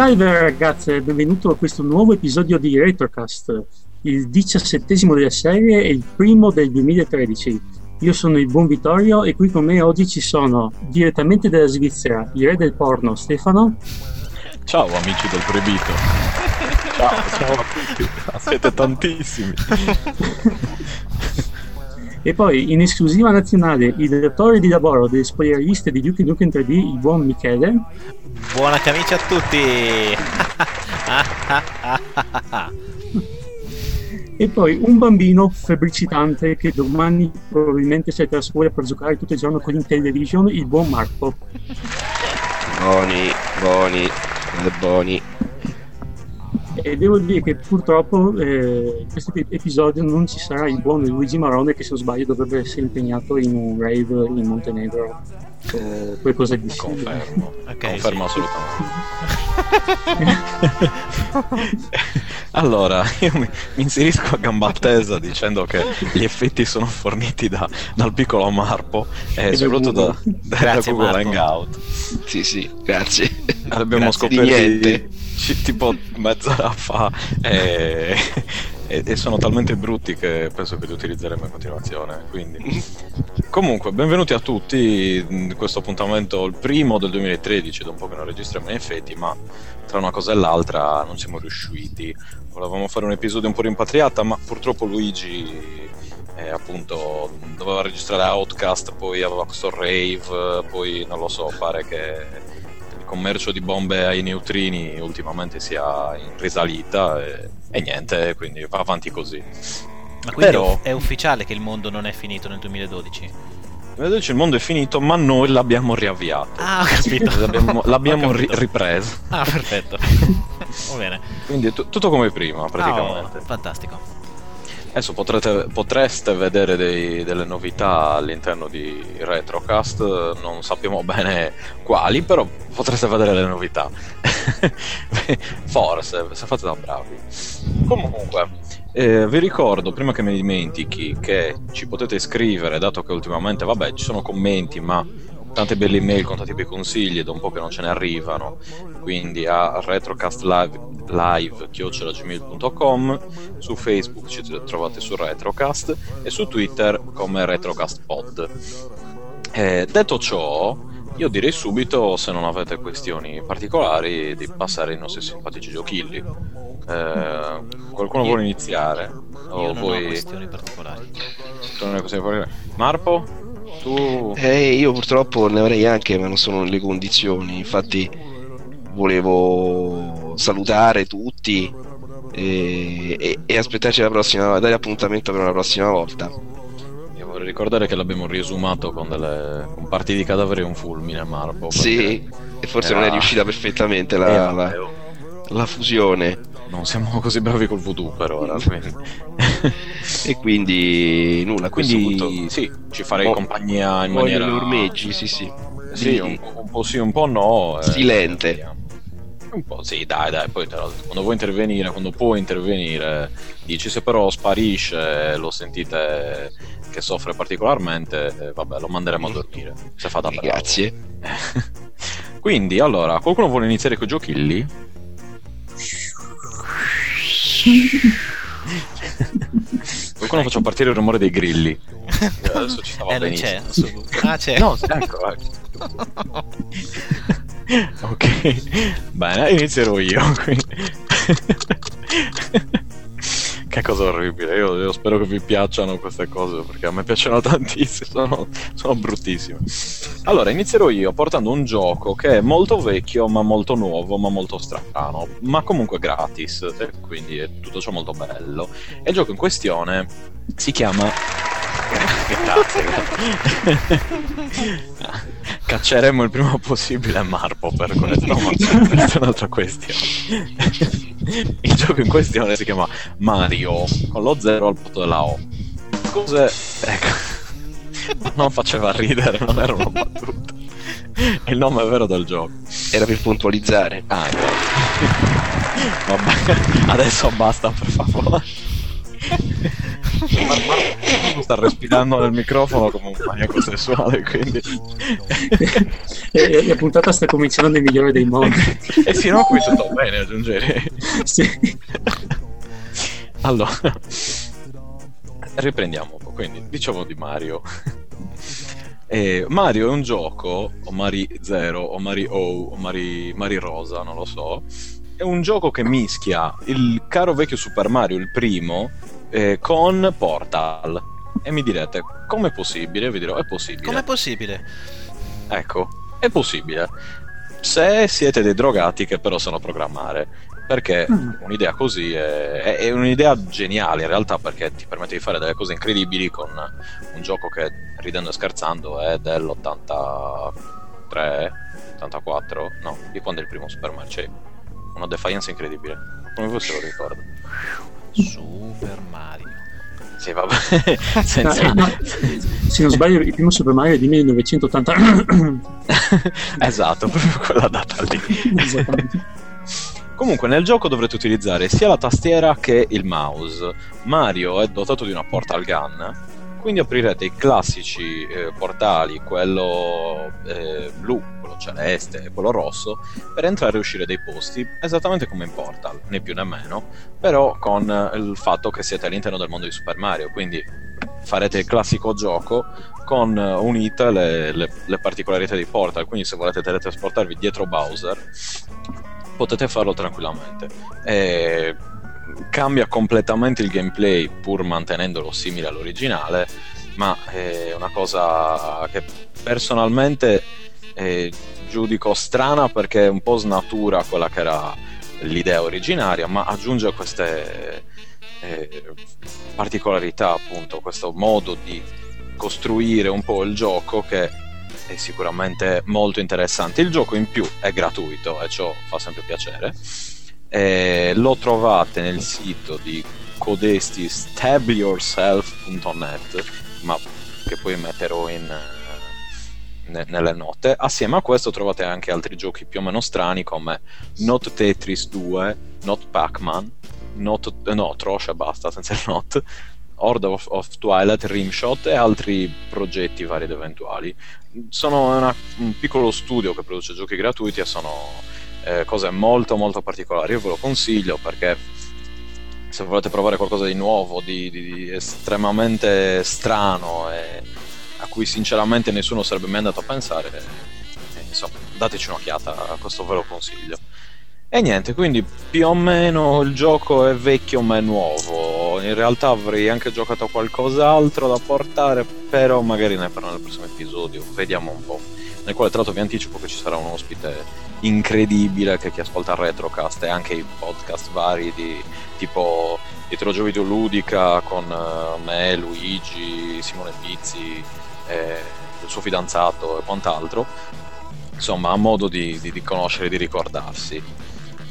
Salve ragazze, benvenuto a questo nuovo episodio di Retrocast, il diciassettesimo della serie e il primo del 2013. Io sono il buon Vittorio e qui con me oggi ci sono direttamente dalla Svizzera il re del porno Stefano. Ciao amici del proibito. Ciao, ciao a tutti. Siete tantissimi. E poi in esclusiva nazionale il direttore di lavoro delle spogliarelliste di Duke Nukem 3D, il buon Michele. Buona camicia a tutti! e poi un bambino febbricitante che domani probabilmente si a scuola per giocare tutto il giorno con l'Intellivision, il buon Marco. Buoni, buoni, buoni e devo dire che purtroppo eh, in questo episodio non ci sarà il buon Luigi Marone che se non sbaglio dovrebbe essere impegnato in un rave in Montenegro o qualcosa di simile. Confermo, okay, confermo sì. assolutamente. allora, io mi, mi, inserisco a gamba tesa dicendo che gli effetti sono forniti da, dal piccolo Marpo e, e soprattutto da, da, Google Marco. Hangout. Sì, sì, grazie. Abbiamo scoperto tipo mezz'ora fa e, e, e, sono talmente brutti che penso che li utilizzeremo in continuazione. Quindi. Comunque, benvenuti a tutti in questo appuntamento, il primo del 2013, da un po' che non registriamo in effetti, ma tra una cosa e l'altra non siamo riusciti. Volevamo fare un episodio un po' rimpatriata, ma purtroppo Luigi eh, appunto doveva registrare Outcast, poi aveva questo rave, poi non lo so, pare che commercio di bombe ai neutrini ultimamente sia in risalita e, e niente, quindi va avanti così. Ma quindi Però, è ufficiale che il mondo non è finito nel 2012? Nel 2012 il mondo è finito, ma noi l'abbiamo riavviato. Ah, ho capito. l'abbiamo, l'abbiamo ho capito. Ri- ripreso. Ah, perfetto. Va bene. Quindi t- tutto come prima, praticamente. Oh, fantastico. Adesso potrete, potreste vedere dei, delle novità all'interno di Retrocast, non sappiamo bene quali, però potreste vedere le novità. Forse, se fate da bravi. Comunque, eh, vi ricordo, prima che mi dimentichi, che ci potete scrivere, dato che ultimamente, vabbè, ci sono commenti, ma tante belle email con tanti bei consigli, da un po' che non ce ne arrivano, quindi a retrocastlive.gmail.com su Facebook ci trovate su Retrocast e su Twitter come RetrocastPod. Eh, detto ciò, io direi subito, se non avete questioni particolari, di passare ai nostri simpatici giochilli. Eh, qualcuno io, vuole iniziare? O non voi... ho questioni particolari. Non ho questioni particolari. Marpo? Tu... Eh, io purtroppo ne avrei anche, ma non sono nelle condizioni. Infatti, volevo salutare tutti e, e, e aspettarci la prossima, dare appuntamento per una prossima volta. Io vorrei ricordare che l'abbiamo riesumato con, delle, con parti di cadavere e un fulmine, Marco. Sì, e forse era... non è riuscita perfettamente la, la, la fusione non siamo così bravi col voodoo per ora. E quindi nulla, quindi punto... sì, ci farei oh, compagnia in maniera ormeggi, sì, sì. Sì, un, un, po' sì, un po' no. Eh, Silente. Un po' sì, dai, dai, poi quando vuoi intervenire, quando puoi intervenire, dici se però sparisce, lo sentite che soffre particolarmente, eh, vabbè, lo manderemo a dormire. Se fa da bravo. Grazie. Quindi, allora, qualcuno vuole iniziare con i giochilli? Qualcuno faccio partire il rumore dei grilli. Adesso ci stava eh, benissimo. C'è, ah, c'è. No, ecco, ecco. ok, bene, inizierò io. Che cosa orribile. Io, io, spero che vi piacciono queste cose perché a me piacciono tantissimo, sono, sono bruttissime. Allora, inizierò io portando un gioco che è molto vecchio, ma molto nuovo, ma molto strano, ma comunque gratis, e quindi è tutto ciò molto bello. E il gioco in questione si chiama. Che cazzo, Cacceremo il prima possibile Marpo per questo, ma questa è un'altra questione. il gioco in questione si chiama Mario, con lo 0 al posto della O. Cose... Ecco. Non faceva ridere, non era una battuta. Il nome è vero del gioco. Era per puntualizzare. Ah, ecco. Vabbè, adesso basta per favore. Sta respirando nel microfono come un maniaco sessuale, quindi... e, la puntata sta cominciando nel migliore dei modi. e finora qui tutto bene, aggiungerei. sì. Allora, riprendiamo un po'. Quindi, diciamo di Mario. Eh, Mario è un gioco, o Mari Zero, o Mari O, o Mari, Mari Rosa, non lo so. È un gioco che mischia il caro vecchio Super Mario, il primo, eh, con Portal. E mi direte, com'è possibile? Vi dirò, è possibile. Com'è possibile? Ecco, è possibile. Se siete dei drogati che però sanno programmare. Perché mm. un'idea così è, è, un'idea geniale in realtà perché ti permette di fare delle cose incredibili con un gioco che, ridendo e scherzando, è dell'83, 84, no, di quando è il primo Super Mario. Una defiance incredibile. Come voi se lo ricordo? Super Mario. Sì, vabbè. Senza... No, se non sbaglio, il primo Super Mario è di 1980. esatto, proprio quella data lì. Esattamente. Comunque nel gioco dovrete utilizzare sia la tastiera che il mouse. Mario è dotato di una portal gun, quindi aprirete i classici eh, portali, quello eh, blu, quello celeste e quello rosso, per entrare e uscire dai posti, esattamente come in Portal, né più né meno, però con il fatto che siete all'interno del mondo di Super Mario, quindi farete il classico gioco con unite le, le, le particolarità di Portal, quindi se volete teletrasportarvi dietro Bowser potete farlo tranquillamente. E cambia completamente il gameplay pur mantenendolo simile all'originale, ma è una cosa che personalmente eh, giudico strana perché un po' snatura quella che era l'idea originaria, ma aggiunge queste eh, particolarità, appunto, questo modo di costruire un po' il gioco che è sicuramente molto interessante. Il gioco in più è gratuito e ciò fa sempre piacere. E lo trovate nel sito di codesti stabyourself.net, ma che poi metterò in, ne, nelle note. Assieme a questo trovate anche altri giochi più o meno strani come Not Tetris 2, Not Pac-Man, Not, no, Trosh basta senza il Not, Horde of, of Twilight, Rimshot e altri progetti vari ed eventuali. Sono una, un piccolo studio che produce giochi gratuiti e sono eh, cose molto molto particolari. Io ve lo consiglio perché se volete provare qualcosa di nuovo, di, di, di estremamente strano e a cui sinceramente nessuno sarebbe mai andato a pensare, eh, insomma, dateci un'occhiata, questo ve lo consiglio. E niente, quindi più o meno il gioco è vecchio ma è nuovo. In realtà avrei anche giocato a qualcos'altro da portare, però magari ne parlo nel prossimo episodio. Vediamo un po'. Nel quale tra l'altro vi anticipo che ci sarà un ospite incredibile che chi ascolta il Retrocast e anche i podcast vari di tipo Video Ludica con uh, me, Luigi, Simone Pizzi, eh, il suo fidanzato e quant'altro. Insomma, a modo di, di, di conoscere e di ricordarsi.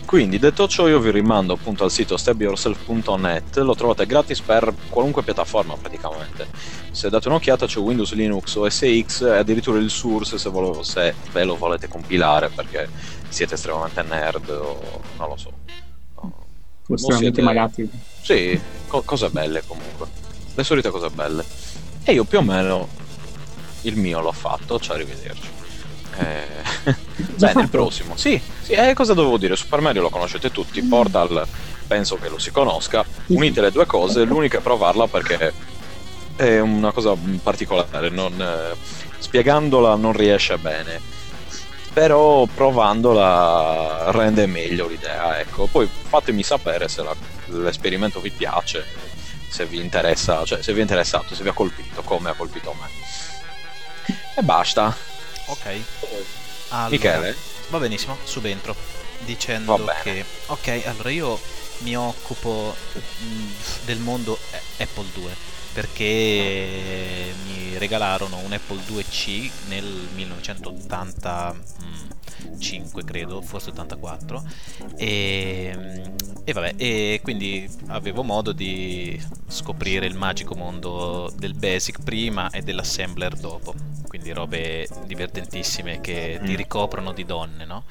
Quindi, detto ciò, io vi rimando appunto al sito stabyourself.net, lo trovate gratis per qualunque piattaforma praticamente. Se date un'occhiata c'è Windows, Linux, OS X e addirittura il Source se, vo- se ve lo volete compilare perché siete estremamente nerd o non lo so. O estremamente malati. Sì, co- cose belle comunque. Le solite cose belle. E io più o meno il mio l'ho fatto, ciao, arrivederci. Eh... Beh, nel prossimo. Sì, sì eh, cosa dovevo dire? Super Mario lo conoscete tutti, Portal penso che lo si conosca. Unite le due cose, l'unica è provarla perché è una cosa particolare, non, eh, spiegandola non riesce bene. Però provandola rende meglio l'idea, ecco. Poi fatemi sapere se la, l'esperimento vi piace, se vi interessa, cioè se vi è interessato, se vi ha colpito, come ha colpito me. E basta. Ok. Allora, Michele? Va benissimo, subentro. Dicendo che... Ok, allora io mi occupo mm, del mondo Apple 2 perché mi regalarono un Apple 2C nel 1980 mm, 85 credo, forse 84 e, e vabbè, e quindi avevo modo di scoprire il magico mondo del Basic prima e dell'assembler dopo, quindi robe divertentissime che ti mm. ricoprono di donne, no?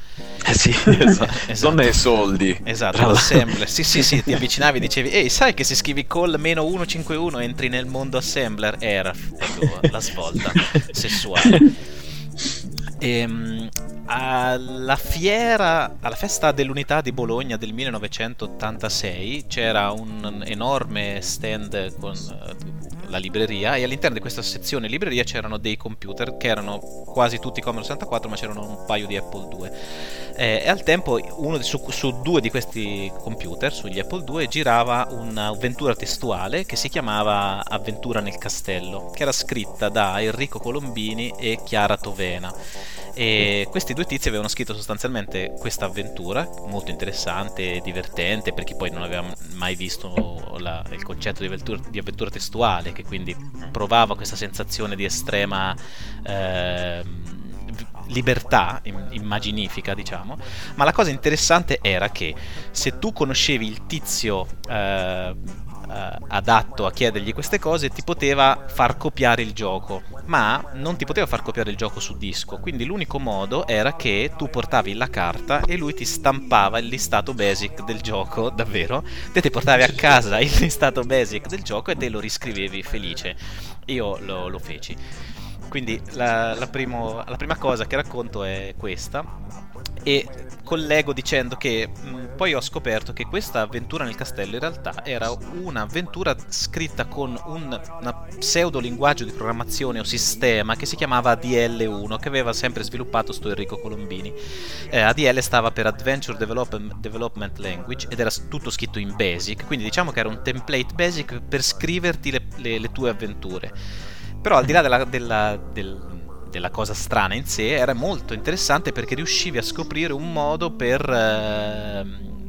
Eh sì, esatto. esatto. donne e soldi. Esatto, l'assembler, sì sì sì, ti avvicinavi e dicevi, ehi sai che se scrivi call meno 151 entri nel mondo assembler? Era ecco, la svolta sessuale. E, ehm, alla fiera, alla festa dell'unità di Bologna del 1986 c'era un enorme stand con uh, la libreria e all'interno di questa sezione libreria c'erano dei computer che erano quasi tutti Commodore 64 ma c'erano un paio di Apple II eh, e al tempo di, su, su, due di questi computer, sugli Apple II, girava un'avventura testuale che si chiamava Avventura nel castello che era scritta da Enrico Colombini e Chiara Tovena. E questi due tizi avevano scritto sostanzialmente questa avventura, molto interessante e divertente per chi poi non aveva mai visto la, il concetto di avventura, di avventura, testuale, che quindi provava questa sensazione di estrema eh, libertà immaginifica, diciamo. Ma la cosa interessante era che se tu conoscevi il tizio eh, eh, adatto a chiedergli queste cose ti poteva far copiare il gioco, ma non ti poteva far copiare il gioco su disco, quindi l'unico modo era che tu portavi la carta e lui ti stampava il listato basic del gioco, davvero, te ti portavi a casa il listato basic del gioco e te lo riscrivevi felice. Io lo, lo feci. Quindi la, la, primo, la prima cosa che racconto è questa e collego dicendo che mh, poi ho scoperto che questa avventura nel castello in realtà era un'avventura scritta con un pseudo linguaggio di programmazione o sistema che si chiamava ADL1 che aveva sempre sviluppato sto Enrico Colombini. Eh, ADL stava per Adventure Develop- Development Language ed era tutto scritto in Basic, quindi diciamo che era un template Basic per scriverti le, le, le tue avventure. Però al di là della, della, del della cosa strana in sé era molto interessante perché riuscivi a scoprire un modo per eh,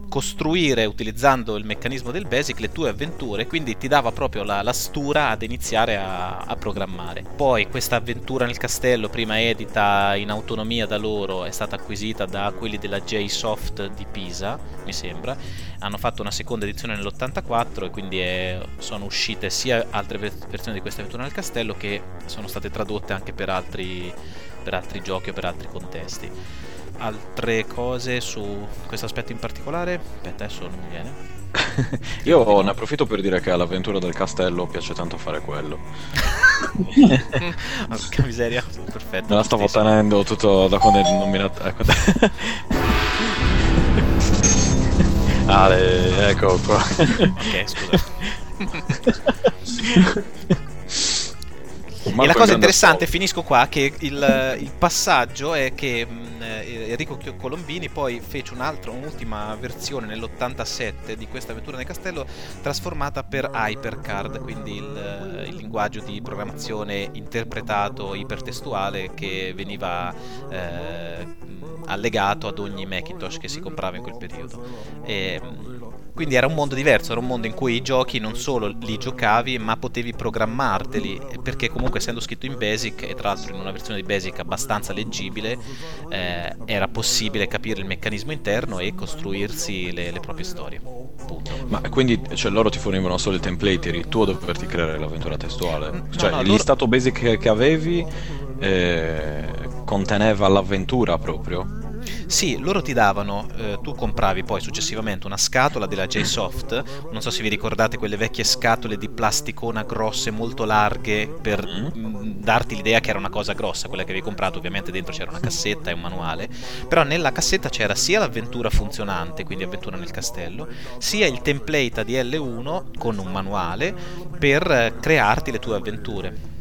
costruire utilizzando il meccanismo del basic le tue avventure quindi ti dava proprio la, la stura ad iniziare a, a, programmare. Poi questa avventura nel castello prima edita in autonomia da loro è stata acquisita da quelli della JSoft di Pisa mi sembra. Hanno fatto una seconda edizione nell'84 e quindi è, sono uscite sia altre versioni di questa avventura nel castello che sono state tradotte anche per altri, per altri giochi o per altri contesti altre cose su questo aspetto in particolare? Aspetta, adesso non mi viene. Io ne approfitto per dire che all'avventura del castello piace tanto fare quello. Porca miseria, perfetto. Me la stavo tenendo tutto da quando è nominato. Ecco. Ale, ecco qua. ok, scusa. E la cosa interessante, finisco qua, che il, il passaggio è che mh, eh, Enrico Colombini poi fece un'altra, un'ultima versione nell'87 di questa avventura nel castello trasformata per Hypercard, quindi il, il linguaggio di programmazione interpretato ipertestuale che veniva eh, allegato ad ogni Macintosh che si comprava in quel periodo. E, quindi era un mondo diverso, era un mondo in cui i giochi non solo li giocavi, ma potevi programmarteli, perché comunque essendo scritto in Basic, e tra l'altro in una versione di Basic abbastanza leggibile, eh, era possibile capire il meccanismo interno e costruirsi le, le proprie storie. Punto. Ma quindi cioè, loro ti fornivano solo il template, eri tu a doverti creare l'avventura testuale? No, cioè no, il loro... basic che avevi eh, conteneva l'avventura proprio? Sì, loro ti davano, eh, tu compravi poi successivamente una scatola della J-Soft, non so se vi ricordate quelle vecchie scatole di plasticona grosse, molto larghe, per mm. mh, mm, darti l'idea che era una cosa grossa, quella che avevi comprato, ovviamente dentro c'era una cassetta e un manuale, però nella cassetta c'era sia l'avventura funzionante, quindi avventura nel castello, sia il template ADL1 con un manuale per eh, crearti le tue avventure.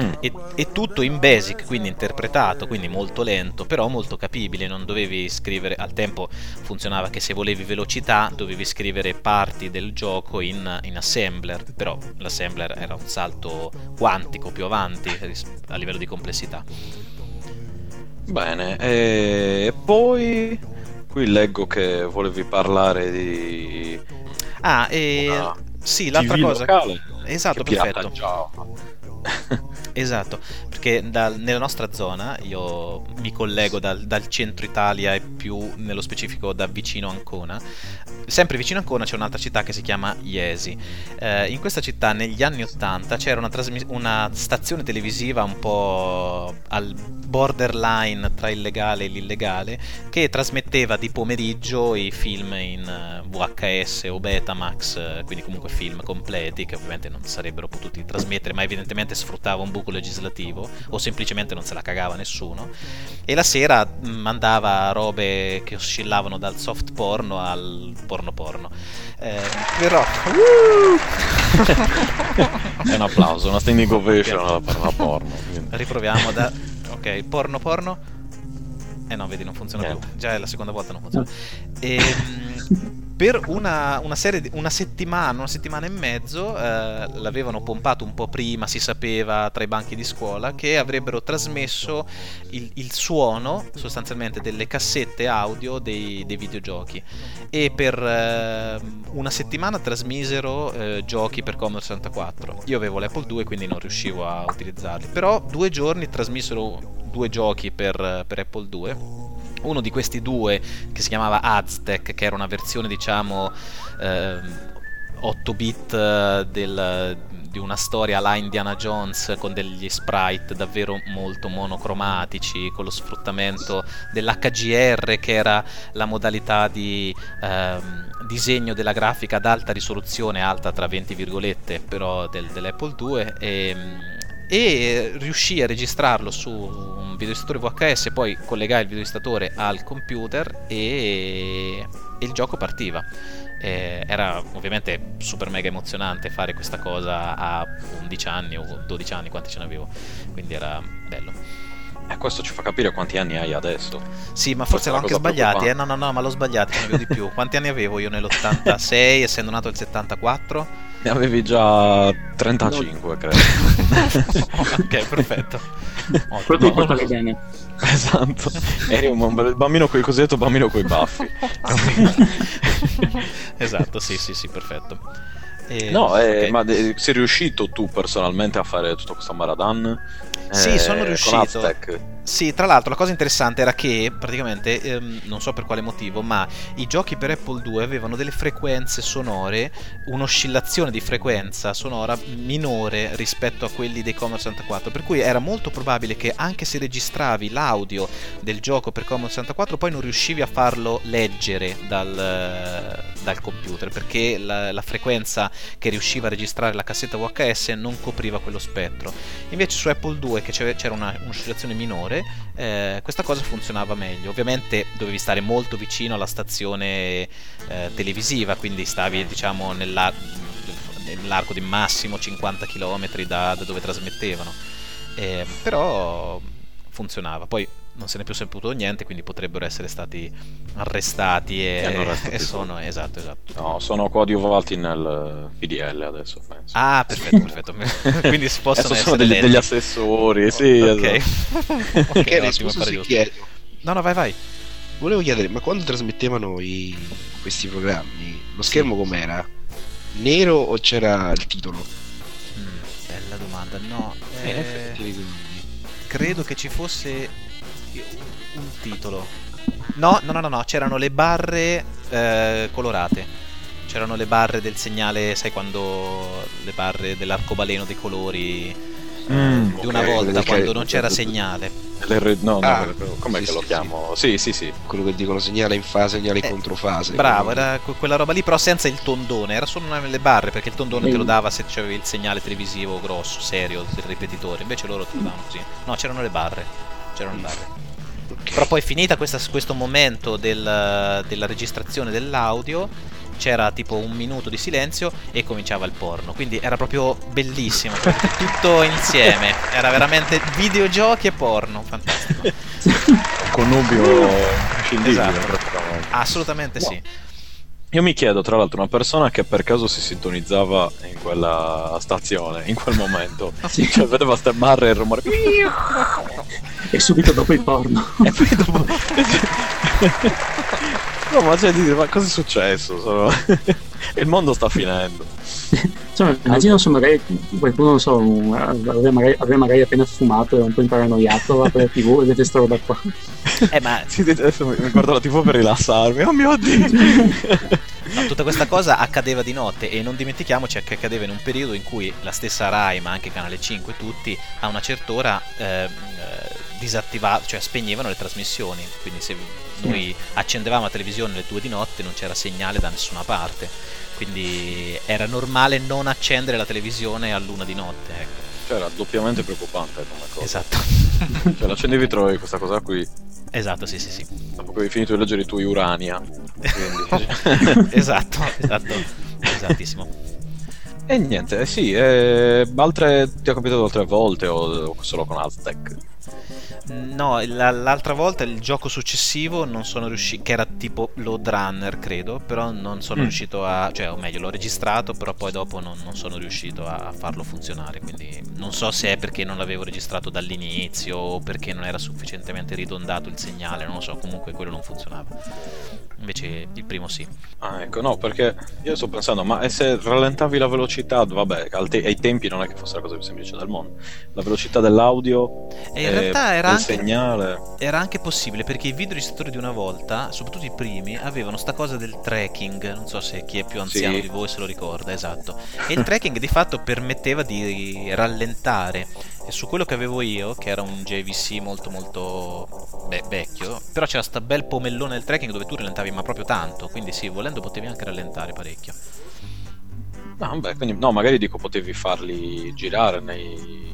Mm. E, e, tutto in basic, quindi interpretato, quindi molto lento, però molto capibile. Non dovevi scrivere al tempo funzionava che se volevi velocità dovevi scrivere parti del gioco in, in assembler, però l'assembler era un salto quantico più avanti a livello di complessità. Bene, e poi qui leggo che volevi parlare di. Ah, e. Una... Sì, l'altra TV cosa. Locale. Esatto, perfetto. Esatto, perché da, nella nostra zona, io mi collego dal, dal, centro Italia e più nello specifico da vicino Ancona, sempre vicino Ancona c'è un'altra città che si chiama Iesi. Eh, in questa città negli anni 80 c'era una, trasmis- una stazione televisiva un po' al borderline tra il legale e l'illegale che trasmetteva di pomeriggio i film in eh, VHS o Betamax, eh, quindi comunque film completi che ovviamente non sarebbero potuti trasmettere, ma evidentemente sfruttava un buco legislativo o semplicemente non se la cagava nessuno. E la sera mandava robe che oscillavano dal soft porno al porno porno. Eh, però è un applauso una standing ovation alla parola porno quindi. riproviamo da ok porno porno eh no vedi non funziona più. Già è la seconda volta non funziona. E, ehm, per una, una, serie di, una settimana, una settimana e mezzo eh, l'avevano pompato un po' prima, si sapeva tra i banchi di scuola, che avrebbero trasmesso il, il suono sostanzialmente delle cassette audio dei, dei videogiochi. E per eh, una settimana trasmisero eh, giochi per Commodore 64. Io avevo l'Apple II quindi non riuscivo a utilizzarli, però due giorni trasmisero due giochi per, per Apple II uno di questi due che si chiamava Aztec, che era una versione diciamo eh, 8 bit eh, del, di una storia alla Indiana Jones con degli sprite davvero molto monocromatici, con lo sfruttamento dell'HGR che era la modalità di eh, disegno della grafica ad alta risoluzione, alta tra 20 virgolette, però del, dell'Apple II e riuscì a registrarlo su un videoregistratore VHS, poi collegai il videoregistratore al computer e, e il gioco partiva. Eh, era ovviamente super mega emozionante fare questa cosa a 11 anni o 12 anni, quanti ce n'avevo, quindi era bello. E questo ci fa capire quanti anni hai adesso. Sì, ma forse l'ho anche sbagliati, eh? No, no, no, ma l'ho sbagliato, ne avevo di più. Quanti anni avevo io nell'86, essendo nato nel 74? Ne avevi già 35, no. credo. ok, perfetto. Quello ti porta bene. Esatto. Eri un bambino con il cosiddetto bambino con i baffi. esatto, sì, sì, sì, perfetto. E... No, eh, okay. ma sei riuscito tu personalmente a fare tutto questo Maradan? Sì, eh, sono riuscito. Sì, tra l'altro la cosa interessante era che praticamente, ehm, non so per quale motivo, ma i giochi per Apple II avevano delle frequenze sonore, un'oscillazione di frequenza sonora minore rispetto a quelli dei Commodore 64, per cui era molto probabile che anche se registravi l'audio del gioco per Commodore 64 poi non riuscivi a farlo leggere dal, dal computer, perché la, la frequenza che riusciva a registrare la cassetta VHS non copriva quello spettro. Invece su Apple II che c'era una, un'oscillazione minore, minore, eh, questa cosa funzionava meglio. Ovviamente dovevi stare molto vicino alla stazione eh, televisiva, quindi stavi diciamo nella, nell'arco di massimo 50 km da, da dove trasmettevano. Eh, però funzionava. Poi non se ne è più saputo niente, quindi potrebbero essere stati arrestati e, e sono esatto, esatto. No, sono coadiuvati nel PDL adesso, penso. Ah, perfetto, perfetto. quindi possono sono degli, degli, assessori, sì, ok. Esatto. okay no, scusa se chiedo. No, no, vai, vai. Volevo chiedere, ma quando trasmettevano i, questi programmi, lo schermo sì. com'era? Nero o c'era il titolo? Mm, bella domanda, no. Eh, credo che ci fosse un titolo. No, no, no, no, no. c'erano le barre eh, colorate. C'erano le barre del segnale, sai quando le barre dell'arcobaleno dei colori Mm, di una okay, volta quando non c'era segnale. L'R... No, no, ah, com'è sì, che lo chiamo? Sì. sì, sì, Quello che dicono segnale in fase, segnale in eh, controfase. Bravo, era quella roba lì, però senza il tondone, era solo nelle barre, perché il tondone mm. te lo dava se c'avevi il segnale televisivo grosso, serio, del ripetitore. Invece loro te lo davano così. No, c'erano le barre. C'erano barre. Però poi finita questa, questo momento del, della registrazione dell'audio, c'era tipo un minuto di silenzio e cominciava il porno. Quindi era proprio bellissimo, tutto insieme. Era veramente videogiochi e porno, fantastico. Connubio esatto. Assolutamente wow. sì. Io mi chiedo, tra l'altro, una persona che per caso si sintonizzava in quella stazione, in quel momento, sì. cioè vedeva queste barre e il rumore. e subito dopo il porno. e poi dopo. no, ma cioè, ma cosa è successo? Sono... il mondo sta finendo. Insomma, immagino se magari qualcuno, non so, aveva magari, aveva magari appena fumato, era un po' imparanoiato, la tv e vede sta roba qua. Eh, ma... sì, adesso mi guardo la tv per rilassarmi, oh mio Dio! No, tutta questa cosa accadeva di notte e non dimentichiamoci che accadeva in un periodo in cui la stessa Rai, ma anche Canale 5, tutti a una certa ora eh, disattivavano, cioè spegnevano le trasmissioni. Quindi se noi accendevamo la televisione alle 2 di notte non c'era segnale da nessuna parte. Quindi era normale non accendere la televisione a luna di notte. Ecco. Cioè era doppiamente preoccupante come cosa. Esatto. cioè l'accendevi trovavi questa cosa qui. Esatto, sì, sì, sì. Dopo che hai finito di leggere i tuoi Urania. esatto, esatto, esattissimo. E niente, eh sì, eh, altre, ti è capitato altre volte o solo con Aztec? No, la, l'altra volta il gioco successivo non sono riuscito, che era tipo Load Runner credo, però non sono mm. riuscito a, cioè o meglio l'ho registrato, però poi dopo non, non, sono riuscito a farlo funzionare, quindi non so se è perché non l'avevo registrato dall'inizio o perché non era sufficientemente ridondato il segnale, non lo so, comunque quello non funzionava. Invece il primo sì. Ah, ecco, no, perché io sto pensando, ma se rallentavi la velocità, vabbè, te- ai tempi non è che fosse la cosa più semplice del mondo. La velocità dell'audio e in realtà era anche, segnale. Era anche possibile perché i videoregistratori di una volta, soprattutto i primi, avevano sta cosa del tracking. Non so se chi è più anziano sì. di voi se lo ricorda, esatto. E il tracking di fatto permetteva di rallentare su quello che avevo io, che era un JVC molto molto beh, vecchio, però c'era sta bel pomellone del tracking dove tu rallentavi ma proprio tanto, quindi sì, volendo potevi anche rallentare parecchio. No, beh, quindi, no, magari dico potevi farli girare nei,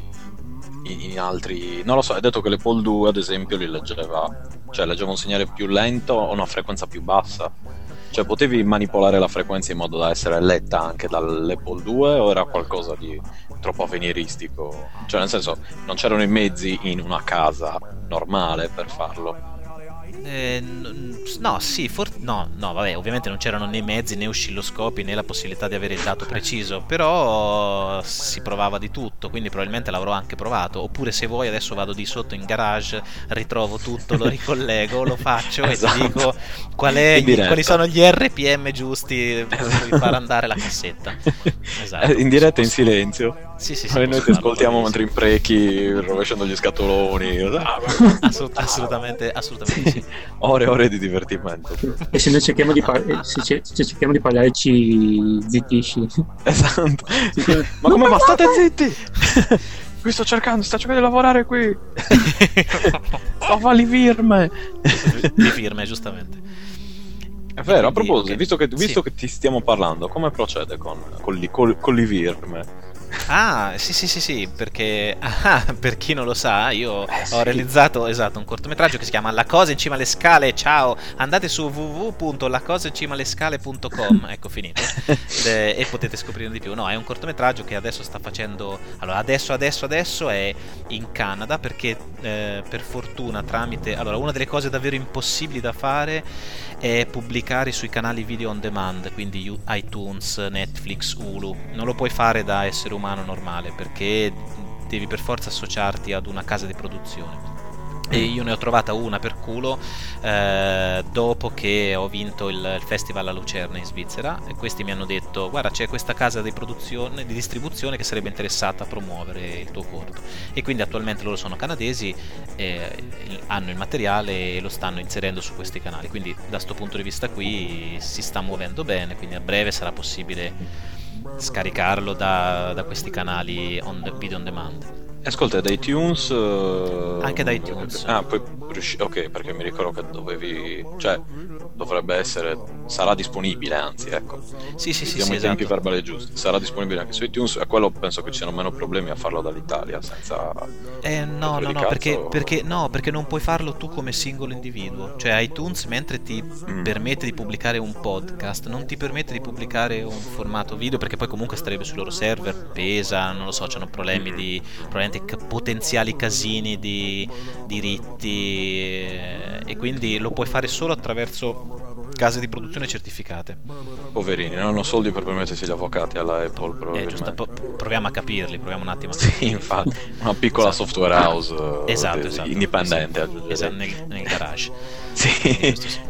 in, in, altri... Non lo so, hai detto che le Pol 2 ad esempio li leggeva, cioè leggeva un segnale più lento o una frequenza più bassa. Cioè potevi manipolare la frequenza in modo da essere letta anche dall'Apple 2 o era qualcosa di troppo avveniristico. Cioè, nel senso, non c'erano i mezzi in una casa normale per farlo. Eh, no, sì, for- no, no, vabbè, ovviamente non c'erano né mezzi né oscilloscopi né la possibilità di avere il dato preciso, però si provava di tutto, quindi probabilmente l'avrò anche provato. Oppure se vuoi adesso vado di sotto in garage, ritrovo tutto, lo ricollego, lo faccio esatto. e ti dico qual è, quali sono gli RPM giusti per far andare la cassetta. Esatto, in diretta in silenzio. Sì, sì, sì. Noi, noi ti ascoltiamo mentre imprechi, rovesciando gli scatoloni. Assolut- assolutamente, assolutamente sì. Ore e ore di divertimento. E se noi cerchiamo di, par- se, se cerchiamo di parlare ci zittisci. Esatto. Ma come va? State zitti! Qui sto cercando, sto cercando di lavorare qui. sto a li firme. Di firme, giustamente. È vero, a proposito, visto, che, visto sì. che, ti stiamo parlando, come procede con, con, li, con, con li firme? Ah, sì, sì, sì, sì, perché ah, per chi non lo sa, io eh, ho realizzato esatto, un cortometraggio che si chiama La cosa in cima alle scale. Ciao, andate su www.lacosainциmaallescale.com. ecco, finito. e, e potete scoprire di più. No, è un cortometraggio che adesso sta facendo. Allora, adesso, adesso, adesso è in Canada perché eh, per fortuna tramite. Allora, una delle cose davvero impossibili da fare è pubblicare sui canali video on demand, quindi iTunes, Netflix, Hulu. Non lo puoi fare da essere umano normale perché devi per forza associarti ad una casa di produzione. E io ne ho trovata una per culo eh, dopo che ho vinto il, il, festival a Lucerna in Svizzera e questi mi hanno detto guarda c'è questa casa di produzione di distribuzione che sarebbe interessata a promuovere il tuo corto e quindi attualmente loro sono canadesi eh, hanno il materiale e lo stanno inserendo su questi canali. Quindi da questo punto di vista qui si sta muovendo bene quindi a breve sarà possibile scaricarlo da, da questi canali on the, video on demand Ascolta, da iTunes. Uh... Anche da iTunes. Ah, poi riusci... Ok, perché mi ricordo che dovevi. Cioè, dovrebbe essere. Sarà disponibile, anzi, ecco. Sì, sì, sì. Diamo sì, i esatto. tempi verbali giusti. Sarà disponibile anche su iTunes. E quello penso che ci siano meno problemi a farlo dall'Italia senza. Eh, no, no, no, perché, perché, no, perché non puoi farlo tu come singolo individuo. Cioè, iTunes, mentre ti mm. permette di pubblicare un podcast, non ti permette di pubblicare un formato video, perché poi comunque starebbe sui loro server, pesa, non lo so, hanno problemi mm. di. Problemi potenziali casini di diritti eh, e quindi lo puoi fare solo attraverso case di produzione certificate. Poverini, non hanno soldi per permettersi gli avvocati alla Apple. Eh, giusto, po- proviamo a capirli, proviamo un attimo. Sì, infatti, una piccola esatto. software house esatto, esatto, indipendente. Sì, esatto, nel, nel, garage. sì.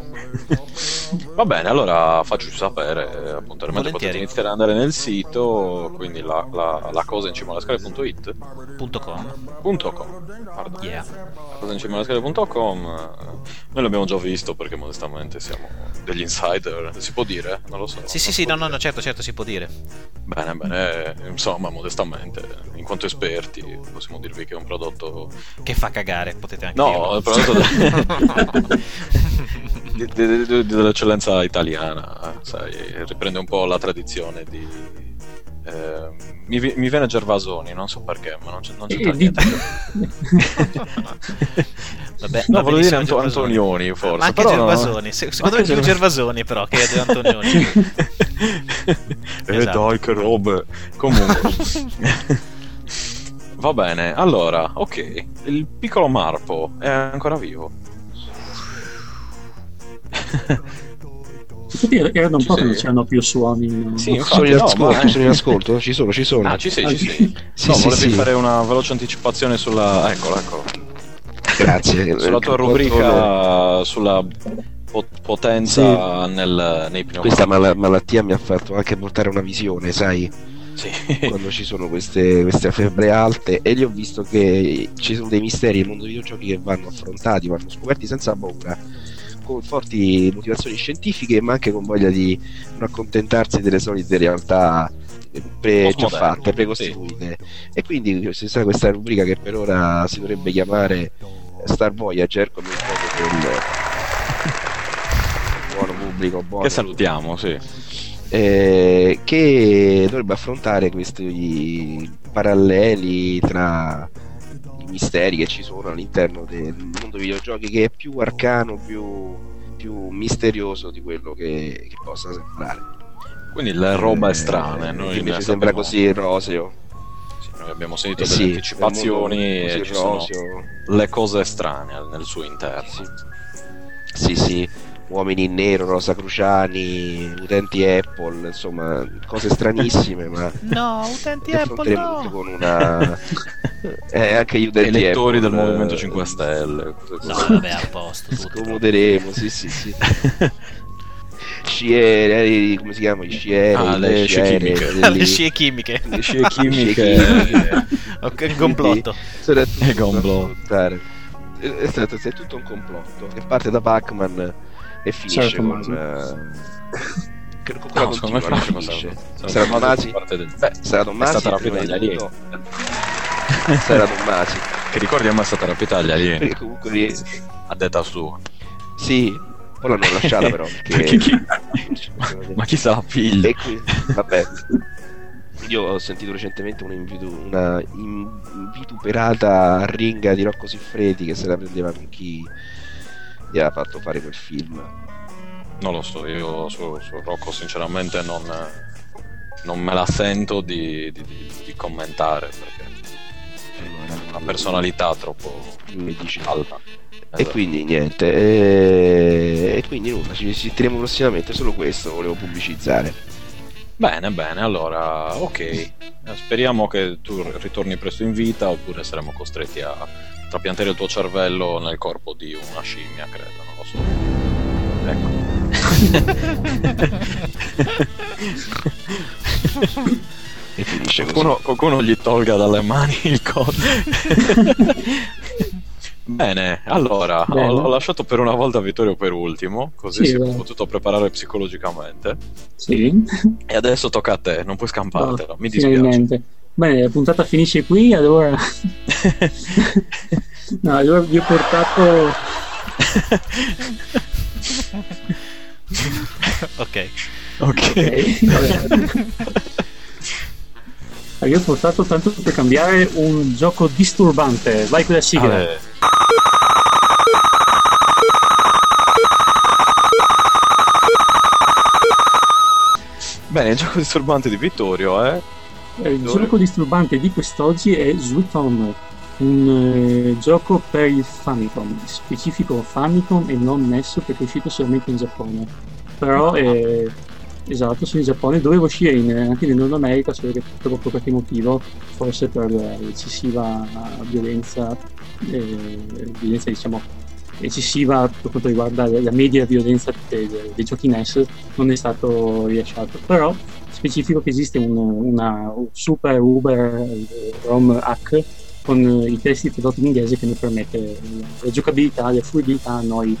Va bene, allora faccio sapere, appunto, potete iniziare ad andare nel sito, quindi la, la, la cosa in cima alla scala.it Punto .com. .com. Yeah. La cosa in cima alla scala.com eh, noi l'abbiamo già visto perché modestamente siamo degli insider, si può dire? Non lo so. Sì, sì, sì, no, no, no, certo, certo, si può dire. Bene, bene, insomma, modestamente, in quanto esperti, possiamo dirvi che è un prodotto Che fa cagare, potete anche No, dirlo. è prodotto di- di- dell'eccellenza italiana, sai, riprende un po' la tradizione di... eh, mi, mi viene Gervasoni, non so perché, ma non, c'è, non c'entra E di- niente. Vabbè, No, volevo dire Anto-. Antonioni, forse. Ma anche no. Gervasoni. Se- secondo me è più Gerva- Gervasoni, però, che di Antonioni. eh Esatto. dai, che robe. Comunque. Va bene, allora, ok. Il piccolo Marpo è ancora vivo. Erano un Ci po' che non c'erano più suoni. Sì, sono in no, ascolto, ma- sono in ascolto, ci sono, ci sono. Ah, ci sei, ci sei. Sì, no, sì, volevi sì. fare una veloce anticipazione sulla. Eccolo, eccolo. Grazie. Sulla tua Eh, rubrica sulla po- potenza nel, nei pneumatici. Questa mala- malattia mi ha fatto anche portare una visione, sai, Sì. quando ci sono queste, queste febbre alte e lì ho visto che ci sono dei misteri nel mondo dei videogiochi che vanno affrontati, vanno scoperti senza paura, con forti motivazioni scientifiche ma anche con voglia di non accontentarsi delle solite realtà eh, pre- già fatte, precostituite. E quindi ci sarà questa rubrica che per ora si dovrebbe chiamare Star Voyager come un gioco del buono pubblico, buono Che salutiamo, sì. eh, che dovrebbe affrontare questi paralleli tra misteri che ci sono all'interno del mondo dei videogiochi che è più arcano, più, più misterioso di quello che, che possa sembrare. Quindi le robe Eh, strane. Noi che invece sembra sappiamo- così roseo. sì, noi abbiamo sentito Eh delle sì, anticipazioni e ci sono le cose strane nel suo interno. Sì. sì, sì, uomini in nero, rosa cruciani, utenti Apple, insomma, cose stranissime, ma No, utenti Apple no. con una eh, anche gli utenti Elettori Apple, del Movimento eh, 5 Stelle. cose No, vabbè, a posto. Scomoderemo sì sì sì sciere eh, come si chiamano gli sciere Ah, le scie chimiche. Le scie chimiche. Le scie chimiche. ok, un complotto. E complotto. da affrontare. Eh, è stato è tutto un complotto che parte da Pac-Man e finisce Certo, con eh, che con No, secondo me continua, finisce non con finisce. Sarà- sarà Sarà Masi parte del... Beh, sarà Don è stata rapita dagli tutto. sarà Don Masi Che ricordiamo è stata rapita agli alieni. comunque lì- A detta sua. sì poi l'hanno lasciata però Perché perché chi... Ma chi se la piglia? E qui, vabbè. Io ho sentito recentemente una, invitu- una in- invituperata ringa di Rocco Siffredi che se la prendeva con chi gli aveva fatto fare quel film. Non lo so, io su, su Rocco sinceramente non, non me la sento di, di- di- di commentare perché è una personalità troppo alta. E Esatto. quindi niente, e, e quindi nulla, ci sentiremo prossimamente, solo questo volevo pubblicizzare. Bene, bene, allora ok. Eh, Speriamo che tu ritorni presto in vita oppure saremo costretti a trapiantare il tuo cervello nel corpo di una scimmia, credo, non lo so. Ecco. E finisce. Qualcuno, qualcuno gli tolga dalle mani il coso. Bene, allora Bene. Ho, ho lasciato per una volta Vittorio per ultimo, così Sì, si è beh. potuto preparare psicologicamente. Sì. E adesso tocca a te, non puoi scampartelo, mi dispiace. Finalmente. Bene, la puntata finisce qui, allora... no, allora vi ho portato... Ok. ok. Ok, vabbè. Io ho portato tanto per cambiare un gioco disturbante. Vai con la sigla. Eh, Bene, il gioco disturbante di Vittorio è... Eh, Il gioco disturbante di quest'oggi è Sweet Home, un eh, gioco per il Famicom, specifico Famicom e non Nesso perché è uscito solamente in Giappone. Però è esatto, sono in Giappone, doveva uscire in- anche nel Nord America, solo che per qualche motivo, forse per l'eccessiva violenza, eh, violenza diciamo eccessiva per quanto riguarda la media violenza dei, dei giochi NES non è stato rilasciato, però specifico che esiste un, una un super Uber eh, ROM hack con i testi tradotti in inglese che ne permette la giocabilità, la fruibilità a noi,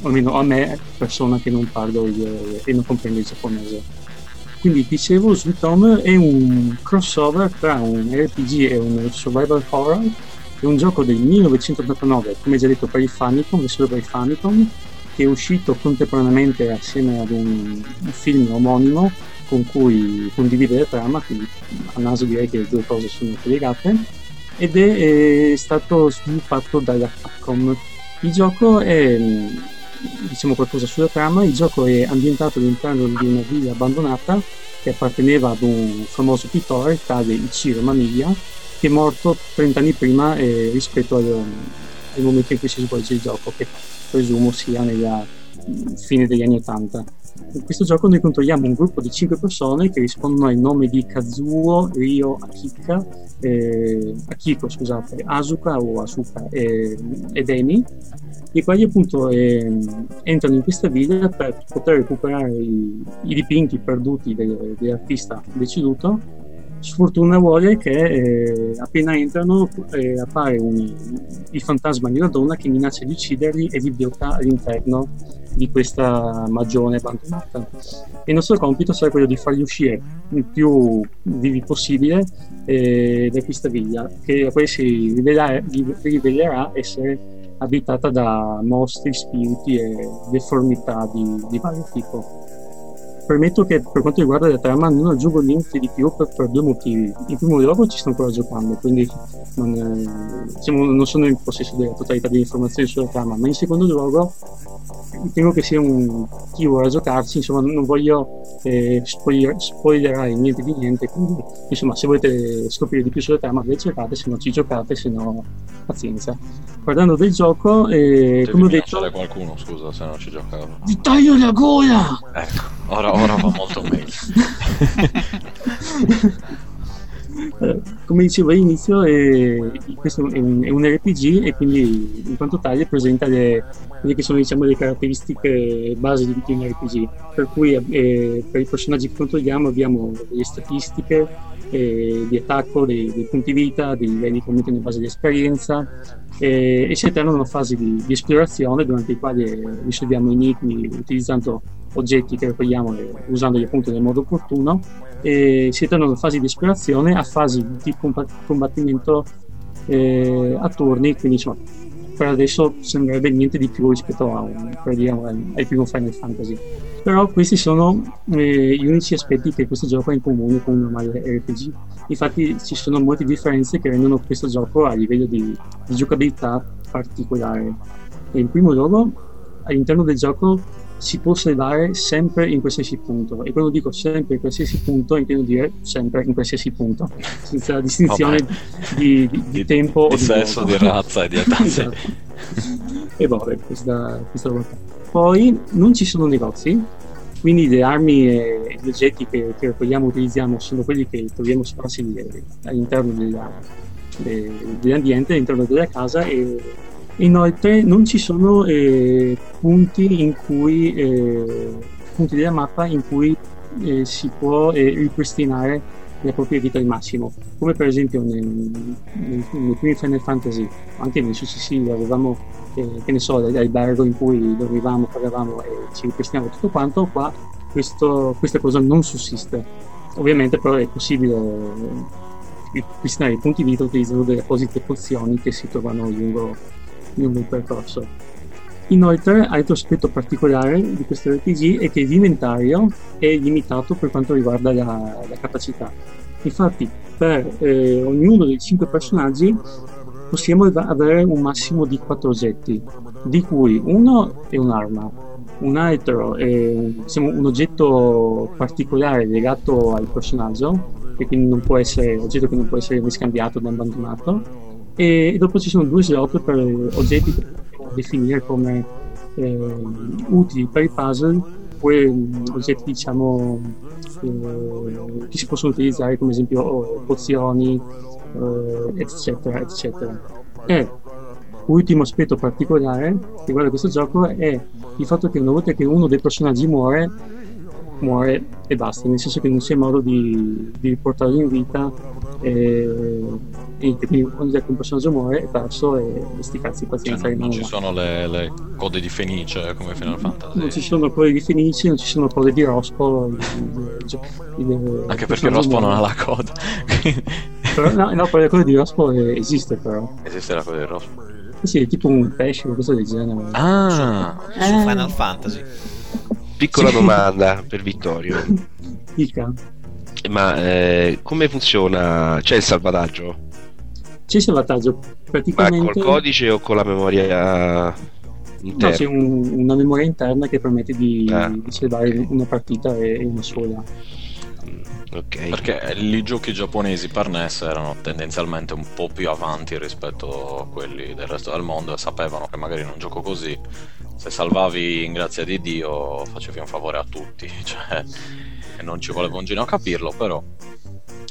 o almeno a me, persona che non parlo il, e non comprende il giapponese. Quindi dicevo, Sweet Home è un crossover tra un RPG e un survival horror è un gioco del 1989, come già detto per il Famicom, solo per il Famicom, che è uscito contemporaneamente assieme ad un, un film omonimo con cui condividere la trama, quindi a naso direi che le due cose sono collegate, ed è, è stato sviluppato dalla Capcom. Il gioco è, diciamo qualcosa sulla trama, il gioco è ambientato all'interno di una villa abbandonata che apparteneva ad un famoso pittore, tale Ichiro Mamiya, che è morto 30 anni prima eh, rispetto al, al, momento in cui si svolge il gioco, che presumo sia nella fine degli anni 80. In questo gioco noi controlliamo un gruppo di 5 persone che rispondono ai nomi di Kazuo, Ryo, Akika, eh, Akiko, scusate, Asuka o Asuka e, ed Emi, i quali appunto eh, entrano in questa villa per poter recuperare i, i dipinti perduti dell'artista deceduto sfortuna vuole che eh, appena entrano eh, appare un, il fantasma di una donna che minaccia di ucciderli e li blocca all'interno di questa magione abbandonata. E il nostro compito sarà quello di farli uscire il più vivi possibile eh, da questa villa, che poi si rivelerà, rivelerà essere abitata da mostri, spiriti e deformità di, di vario tipo. Permetto che per quanto riguarda la trama non aggiungo niente di più per, per due motivi. In primo luogo ci sto ancora giocando, quindi non, eh, diciamo, non sono in possesso della totalità delle informazioni sulla trama, ma in secondo luogo ritengo che sia un chi vuole giocarci, insomma non voglio eh, spoiler, spoilerare niente di niente, quindi insomma se volete scoprire di più sulla trama ve cercate, se no ci giocate, se no pazienza. Guardando del gioco, eh, come ho detto... qualcuno, scusa, se non ci giocavo. Ti taglio la gola! Ecco, ora, ora va molto meglio. Eh, come dicevo all'inizio, eh, questo è un, è un, RPG e quindi in quanto tale presenta le, quelle che sono diciamo, le caratteristiche base di, un RPG. Per cui eh, per i personaggi che controlliamo abbiamo delle statistiche eh, di attacco, dei, dei, punti vita, dei livelli che aumentano in base di esperienza e si alternano fasi di, di, esplorazione durante i quali risolviamo enigmi utilizzando oggetti che raccogliamo e usandoli appunto nel modo opportuno e si alternano fasi di esplorazione a fasi di combattimento eh, a turni quindi insomma per adesso sembrerebbe niente di più rispetto a un, per dire, al primo Final Fantasy. Però questi sono eh, gli unici aspetti che questo gioco ha in comune con un normale RPG infatti ci sono molte differenze che rendono questo gioco a livello di, di giocabilità particolare. E in primo luogo all'interno del gioco si può salvare sempre in qualsiasi punto e quando dico sempre in qualsiasi punto intendo dire sempre in qualsiasi punto senza distinzione di, di, di, tempo di, o di sesso, modo. di razza e di età esatto. e vabbè questa, questa roba poi non ci sono negozi quindi le armi e gli oggetti che, che raccogliamo e utilizziamo sono quelli che troviamo sparsi all'interno della, de, dell'ambiente, all'interno della casa e inoltre non ci sono eh, punti cui eh, punti della mappa in cui eh, si può eh, ripristinare la propria vita al massimo come per esempio nel, nel, nei primi Final Fantasy anche nei successivi avevamo eh, che ne so l'albergo in cui dormivamo, pagavamo e ci ripristinavamo tutto quanto qua questo, questa cosa non sussiste. Ovviamente però è possibile ripristinare i punti vita utilizzando delle apposite pozioni che si trovano lungo lungo il percorso. Inoltre, altro aspetto particolare di questo RPG è che l'inventario è limitato per quanto riguarda la, la capacità. Infatti, per eh, ognuno dei 5 personaggi possiamo avere un massimo di 4 oggetti, di cui uno è un'arma, un altro è diciamo, un oggetto particolare legato al personaggio, che quindi non può essere, oggetto che non può essere riscambiato o abbandonato, e dopo ci sono due slot per oggetti che possiamo definire come eh, utili per i puzzle. Oppure um, oggetti diciamo eh, che si possono utilizzare come esempio pozioni eh, eccetera eccetera. E Ultimo aspetto particolare che riguarda questo gioco è il fatto che una volta che uno dei personaggi muore, muore e basta, nel senso che non c'è modo di, di riportarlo in vita e, e quindi quando un personaggio muore è perso e, e sti cazzi pazienza cioè, non, non ci sono le, le, code di Fenice come Final Fantasy non ci sono code di Fenice non ci sono code di Rospo il, il, il, anche perché Rospo non ha la coda però, no, no, però la coda di Rospo esiste però esiste la coda di Rospo sì, è tipo un pesce o qualcosa del genere. Ah, su, su Final Fantasy. Piccola sì. domanda per Vittorio. Dica. Ma eh, come funziona? C'è il salvataggio? C'è il salvataggio praticamente. Ma col codice o con la memoria interna? No, c'è un, una memoria interna che permette di, ah. di salvare una partita e una sola. Okay. Perché i giochi giapponesi per NES erano tendenzialmente un po' più avanti rispetto a quelli del resto del mondo e sapevano che magari in un gioco così, se salvavi in grazia di Dio, facevi un favore a tutti. Cioè, e non ci voleva un giro a capirlo, però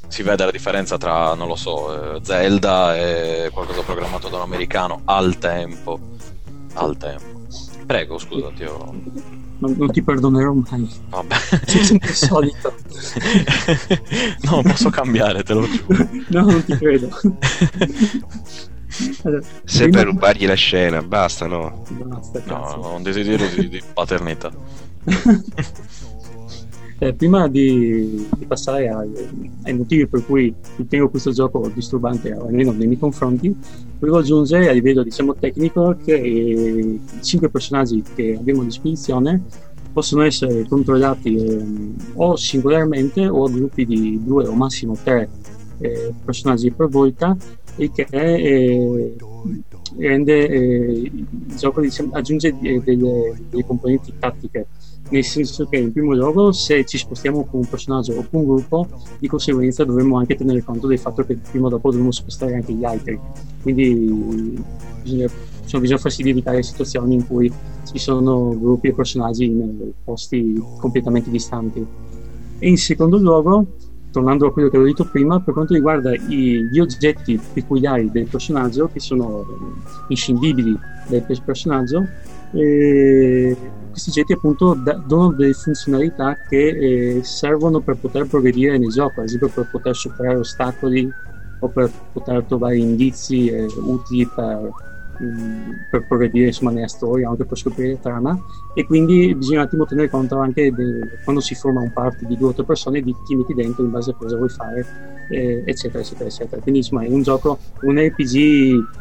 si vede la differenza tra, non lo so, eh, Zelda e qualcosa programmato da un americano al tempo. Al tempo. Prego, scusati. Io... Non, non, ti perdonerò mai. Vabbè. Sei sempre solito. no, posso cambiare, te lo giuro. no, non ti credo. Allora, Se prima... per rubargli la scena, basta, no? Basta, no, ho un desiderio di, di paternità. Eh, prima di, di passare ai, ai, motivi per cui ritengo questo gioco disturbante, almeno nei miei confronti, volevo aggiungere a livello diciamo, tecnico che i cinque personaggi che abbiamo a disposizione possono essere controllati eh, o singolarmente o a gruppi di due o massimo tre eh, personaggi per volta e che eh, rende eh, il gioco diciamo, aggiunge eh, delle, delle componenti tattiche nel senso che in primo luogo se ci spostiamo con un personaggio o con un gruppo di conseguenza dovremmo anche tenere conto del fatto che prima o dopo dovremmo spostare anche gli altri. Quindi bisogna, insomma, bisogna farsi evitare situazioni in cui ci sono gruppi e personaggi in posti completamente distanti. E in secondo luogo tornando a quello che avevo detto prima, per quanto riguarda i, gli oggetti peculiari del personaggio, che sono inscindibili del personaggio, questi oggetti appunto da, danno delle funzionalità che eh, servono per poter progredire nel gioco, ad esempio per poter superare ostacoli o per poter trovare indizi eh, utili per, mh, mm, per progredire insomma, nella storia, anche per scoprire la trama. E quindi bisogna un attimo tenere conto anche de, quando si forma un party di due o tre persone di chi metti dentro in base a cosa vuoi fare eh, eccetera eccetera eccetera. Quindi insomma è un gioco un RPG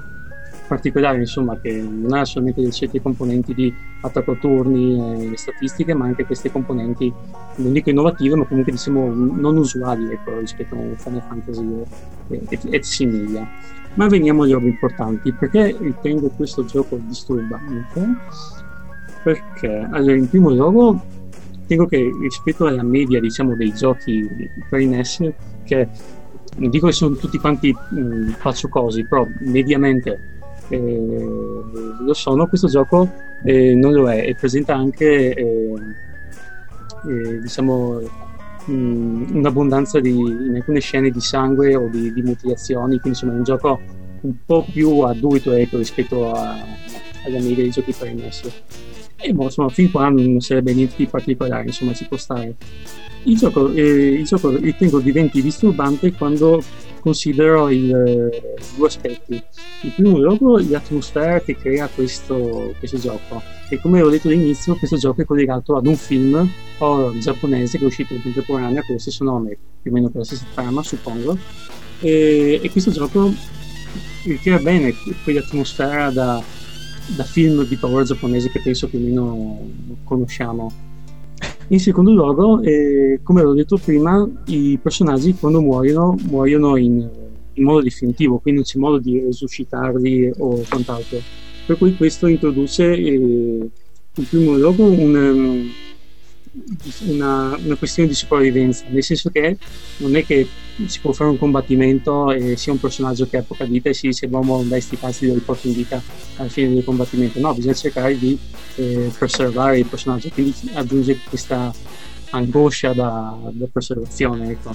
particolare insomma che non ha solamente dei certi componenti di attacco turni e statistiche ma anche queste componenti non dico innovative ma comunque diciamo non usuali ecco, rispetto a Final Fantasy e, e, e simiglia ma veniamo alle robe importanti. Perché ritengo questo gioco disturbante perché? Allora in primo luogo ritengo che rispetto alla media diciamo dei giochi per NES che non dico che sono tutti quanti mh, faccio così però mediamente eh, lo sono, questo gioco eh, non lo è e presenta anche eh, eh diciamo mh, un'abbondanza di, in alcune scene di sangue o di, di mutilazioni, quindi insomma è un gioco un po' più adulto ecco, rispetto a, alla media dei giochi per NES. E boh, insomma, fin qua non sarebbe niente di particolare, insomma, ci può stare. Il gioco, eh, il gioco ritengo diventi disturbante quando considero il, eh, due aspetti. Il primo luogo l'atmosfera che crea questo, questo gioco. E come ho detto all'inizio questo gioco è collegato ad un film horror giapponese che è uscito in contemporanea con lo stesso nome, più o meno per la stessa trama suppongo. E, e questo gioco crea bene quell'atmosfera da, da film di paura giapponese che penso più o meno conosciamo in secondo luogo, eh, come avevo detto prima, i personaggi quando muoiono, muoiono in, in, modo definitivo, quindi non c'è modo di resuscitarli o quant'altro. Per cui questo introduce eh, in primo luogo un, una, una, questione di sopravvivenza, nel senso che non è che si può fare un combattimento e sia un personaggio che ha poca vita e si dice l'uomo dai sti cazzi lo riporto in vita alla fine del combattimento, no, bisogna cercare di eh, preservare il personaggio, quindi aggiunge questa angoscia da, da preservazione. Ecco.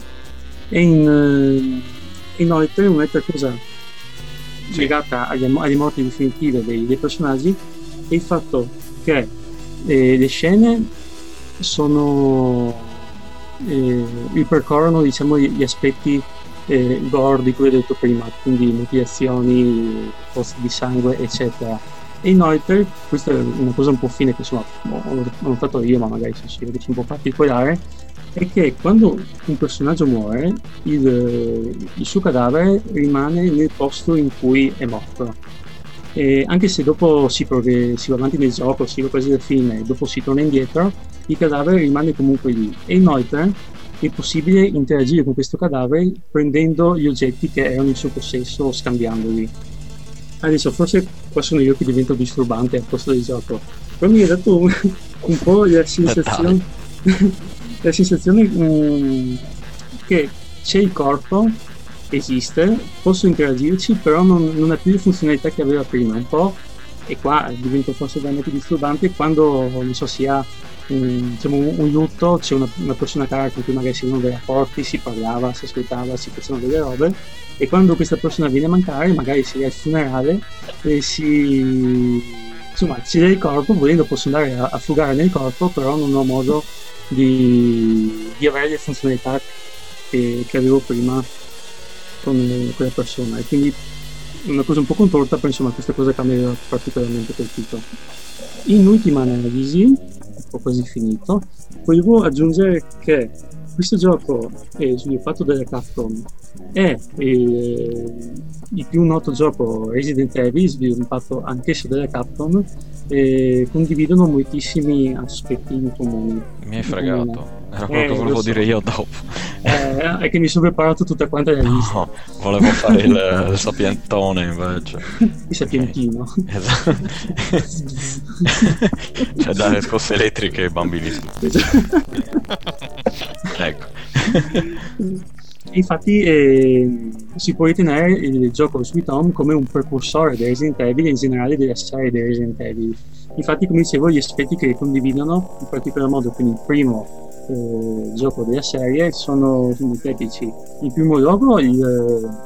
E in, eh, inoltre un'altra cosa sì. legata alle, alle, morti definitive dei, dei, personaggi è il fatto che eh, le scene sono eh, ripercorrono diciamo, gli, aspetti eh, gore di cui ho detto prima, quindi mutilazioni, pozzi di sangue, eccetera. E inoltre, questa è una cosa un po' fine che insomma ho notato io, ma magari se si vede un po' particolare, è che quando un personaggio muore, il, il suo cadavere rimane nel posto in cui è morto. E anche se dopo si, progr- si va avanti nel gioco, si va quasi alla fine, dopo si torna indietro, il cadavere rimane comunque lì. E inoltre è possibile interagire con questo cadavere prendendo gli oggetti che erano in suo possesso o scambiandoli. Adesso forse qua sono io che divento disturbante al posto del gioco, però mi ha dato un, un po' la sensazione la sensazione um, che c'è il corpo, esiste, posso interagirci, però non, non, ha più le funzionalità che aveva prima. Un po', e qua diventa forse veramente disturbante, quando non so si ha un, diciamo, un lutto, c'è una, una, persona cara con cui magari si avevano dei rapporti, si parlava, si ascoltava, si facevano delle robe, e quando questa persona viene a mancare, magari si è al funerale e si insomma si dà il corpo volendo posso andare a, a fugare nel corpo però non ho modo di, di avere le funzionalità che, che avevo prima con quella persona. E quindi una cosa un po' contorta però insomma questa cosa che mi aveva particolarmente colpito in ultima analisi ho quasi finito. Volevo aggiungere che questo gioco è sviluppato dalla Capcom è eh, il più noto gioco Resident Evil sviluppato anch'esso dalla Capcom e condividono moltissimi aspetti in comune. Mi hai fregato. Era quello eh, che volevo so. dire io dopo eh, è che mi sono preparato tutta quanta la lista no, volevo fare il, il sapientone invece. Il sapientino. Okay. esatto. Cioè dare scosse elettriche ai bambini. Ecco. Infatti eh, si può ritenere il gioco Sweet Home come un precursore di Resident Evil e in generale della serie di Resident Evil. Infatti come dicevo gli aspetti che condividono in particolar modo quindi il primo eh, gioco della serie sono sintetici in primo luogo il,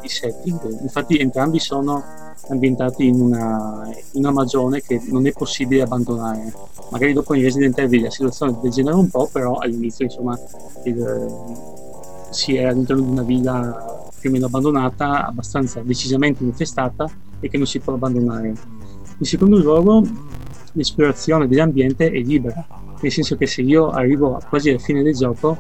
il setting infatti entrambi sono ambientati in una, in una magione che non è possibile abbandonare. Magari dopo in Resident Evil la situazione degenera un po' però all'inizio insomma il, si è all'interno di una villa più o meno abbandonata abbastanza decisamente infestata e che non si può abbandonare. In secondo luogo l'esplorazione dell'ambiente è libera nel senso che se io arrivo quasi alla fine del gioco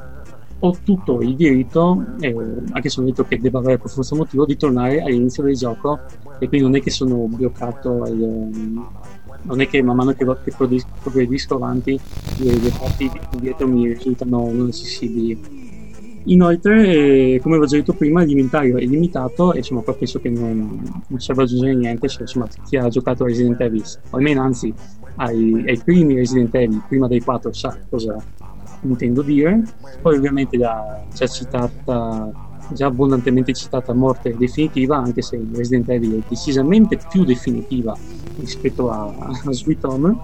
ho tutto il diritto, eh, anche se ho detto che devo avere per forza motivo, di tornare all'inizio del gioco e quindi non è che sono bloccato, al, non è che man mano che, che progredisco avanti le, le parti dietro mi risultano non accessibili. Inoltre, eh, come avevo già detto prima, l'inventario è limitato e insomma qua penso che non, non serve aggiungere niente, cioè, insomma chi ha giocato Resident Evil, o almeno anzi ai, ai primi Resident Evil, prima dei 4, sa cosa intendo dire. Poi ovviamente la già citata, già abbondantemente citata morte definitiva, anche se Resident Evil è decisamente più definitiva rispetto a, a Sweet Home.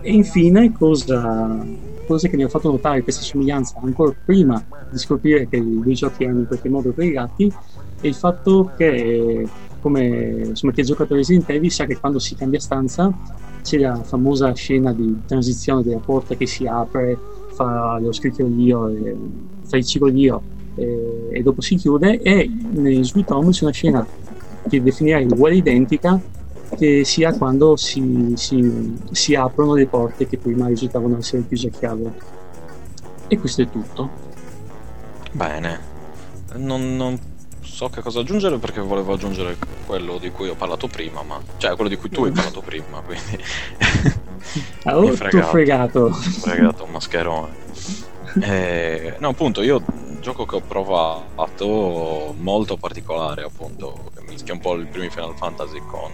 E infine, cosa, cosa che mi ha fatto notare questa somiglianza ancora prima di scoprire che i giochi erano in qualche modo collegati, è il fatto che come insomma, chi ha a Resident Evil sa che quando si cambia stanza c'è la famosa scena di transizione della porta che si apre, fa lo scricchiolio, fa il ciclolio e, e, dopo si chiude e nel Sweet Home c'è una scena che definirei uguale identica che sia quando si, si, si aprono le porte che prima risultavano essere chiuse a chiave. E questo è tutto. Bene. Non, non so che cosa aggiungere perché volevo aggiungere quello di cui ho parlato prima, ma cioè quello di cui tu hai parlato prima, quindi ah, oh, fregato, fregato. fregato un mascherone. Eh, no, appunto, io un gioco che ho provato molto particolare, appunto, che mischia un po' i primi Final Fantasy con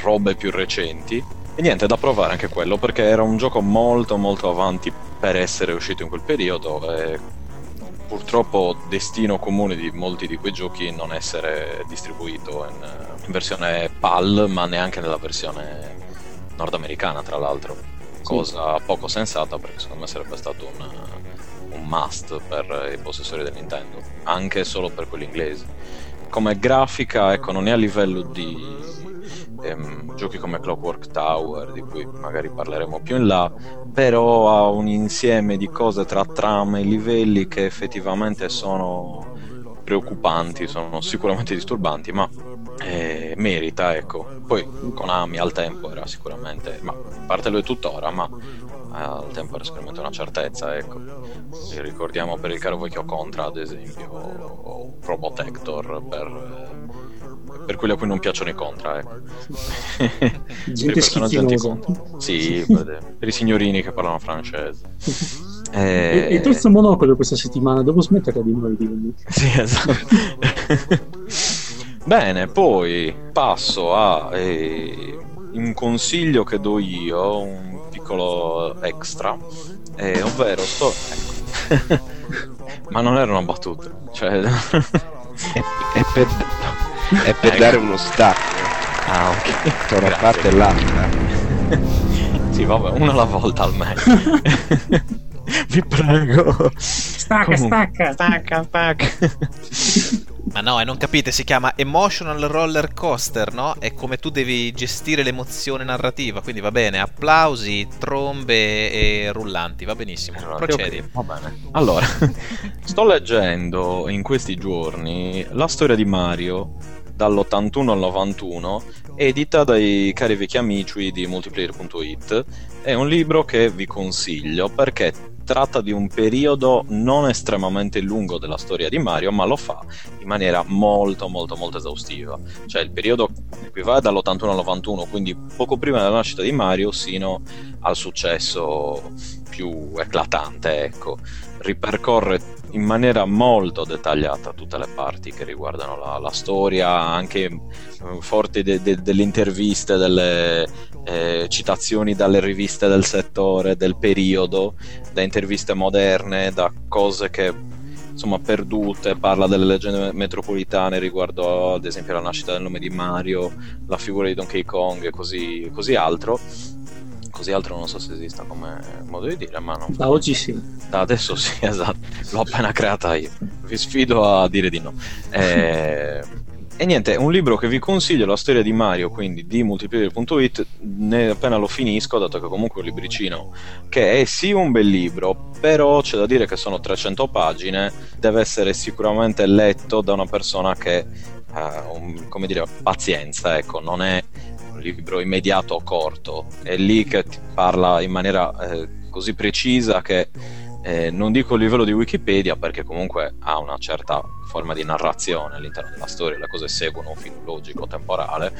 robe più recenti. E niente, da provare anche quello perché era un gioco molto molto avanti per essere uscito in quel periodo e purtroppo destino comune di molti di quei giochi non essere distribuito in, in versione PAL, ma neanche nella versione nordamericana, tra l'altro. Cosa sì. poco sensata perché secondo me sarebbe stato un, un must per i possessori del Nintendo, anche solo per quelli inglesi. come grafica, ecco, non è a livello di ehm, giochi come Clockwork Tower, di cui magari parleremo più in là, però ha un insieme di cose tra trame e livelli che effettivamente sono preoccupanti, sono sicuramente disturbanti, ma eh, merita, ecco. Poi Konami al tempo era sicuramente, ma parte lo è tuttora, ma al tempo era sicuramente una certezza, ecco. E ricordiamo per il caro vecchio Contra, ad esempio, o Probotector per per quelli a cui non piacciono i contra. Ecco. Gente schizzinosa. Sì, per, per i signorini che parlano francese. Eh... E, il terzo monocolo questa settimana, devo smettere di noi di Sì, esatto. Bene, poi passo a eh, un consiglio che do io, un piccolo extra, eh, ovvero sto... Ecco. Ma non era una battuta, cioè... è, è per è per dare uno stacco. Ah, ok. Tra una parte e l'altra. sì, vabbè, una alla volta almeno. Vi prego. Stacca, stacca. Stacca, stacca. Ma no, e non capite, si chiama Emotional Roller Coaster, no? È come tu devi gestire l'emozione narrativa, quindi va bene, applausi, trombe e rullanti, va benissimo. Allora, Procedi. Okay, va bene. Allora, sto leggendo in questi giorni la storia di Mario dall'81 al 91, edita dai cari vecchi amici di multiplayer.it. È un libro che vi consiglio perché tratta di un periodo non estremamente lungo della storia di Mario, ma lo fa in maniera molto molto molto esaustiva. Cioè il periodo qui va dall'81 al 91, quindi poco prima della nascita di Mario sino al successo più eclatante, ecco. Ripercorre in maniera molto dettagliata tutte le parti che riguardano la, la storia, anche eh, forti de, de, delle interviste, delle eh, citazioni dalle riviste del settore, del periodo, da interviste moderne, da cose che insomma perdute, parla delle leggende metropolitane riguardo ad esempio la nascita del nome di Mario, la figura di Donkey Kong e così, così altro così altro non so se esista come modo di dire, ma no. Da oggi sì. Da adesso sì, esatto. L'ho appena creata io. Vi sfido a dire di no. Eh, e niente, un libro che vi consiglio, la storia di Mario, quindi di multiplayer.it, ne appena lo finisco, dato che comunque è un libricino che è sì un bel libro, però c'è da dire che sono 300 pagine, deve essere sicuramente letto da una persona che ha, un, come dire, pazienza, ecco, non è libro immediato o corto, è lì che ti parla in maniera eh, così precisa che eh, non dico il livello di Wikipedia perché comunque ha una certa forma di narrazione all'interno della storia, le cose seguono un filo logico, temporale,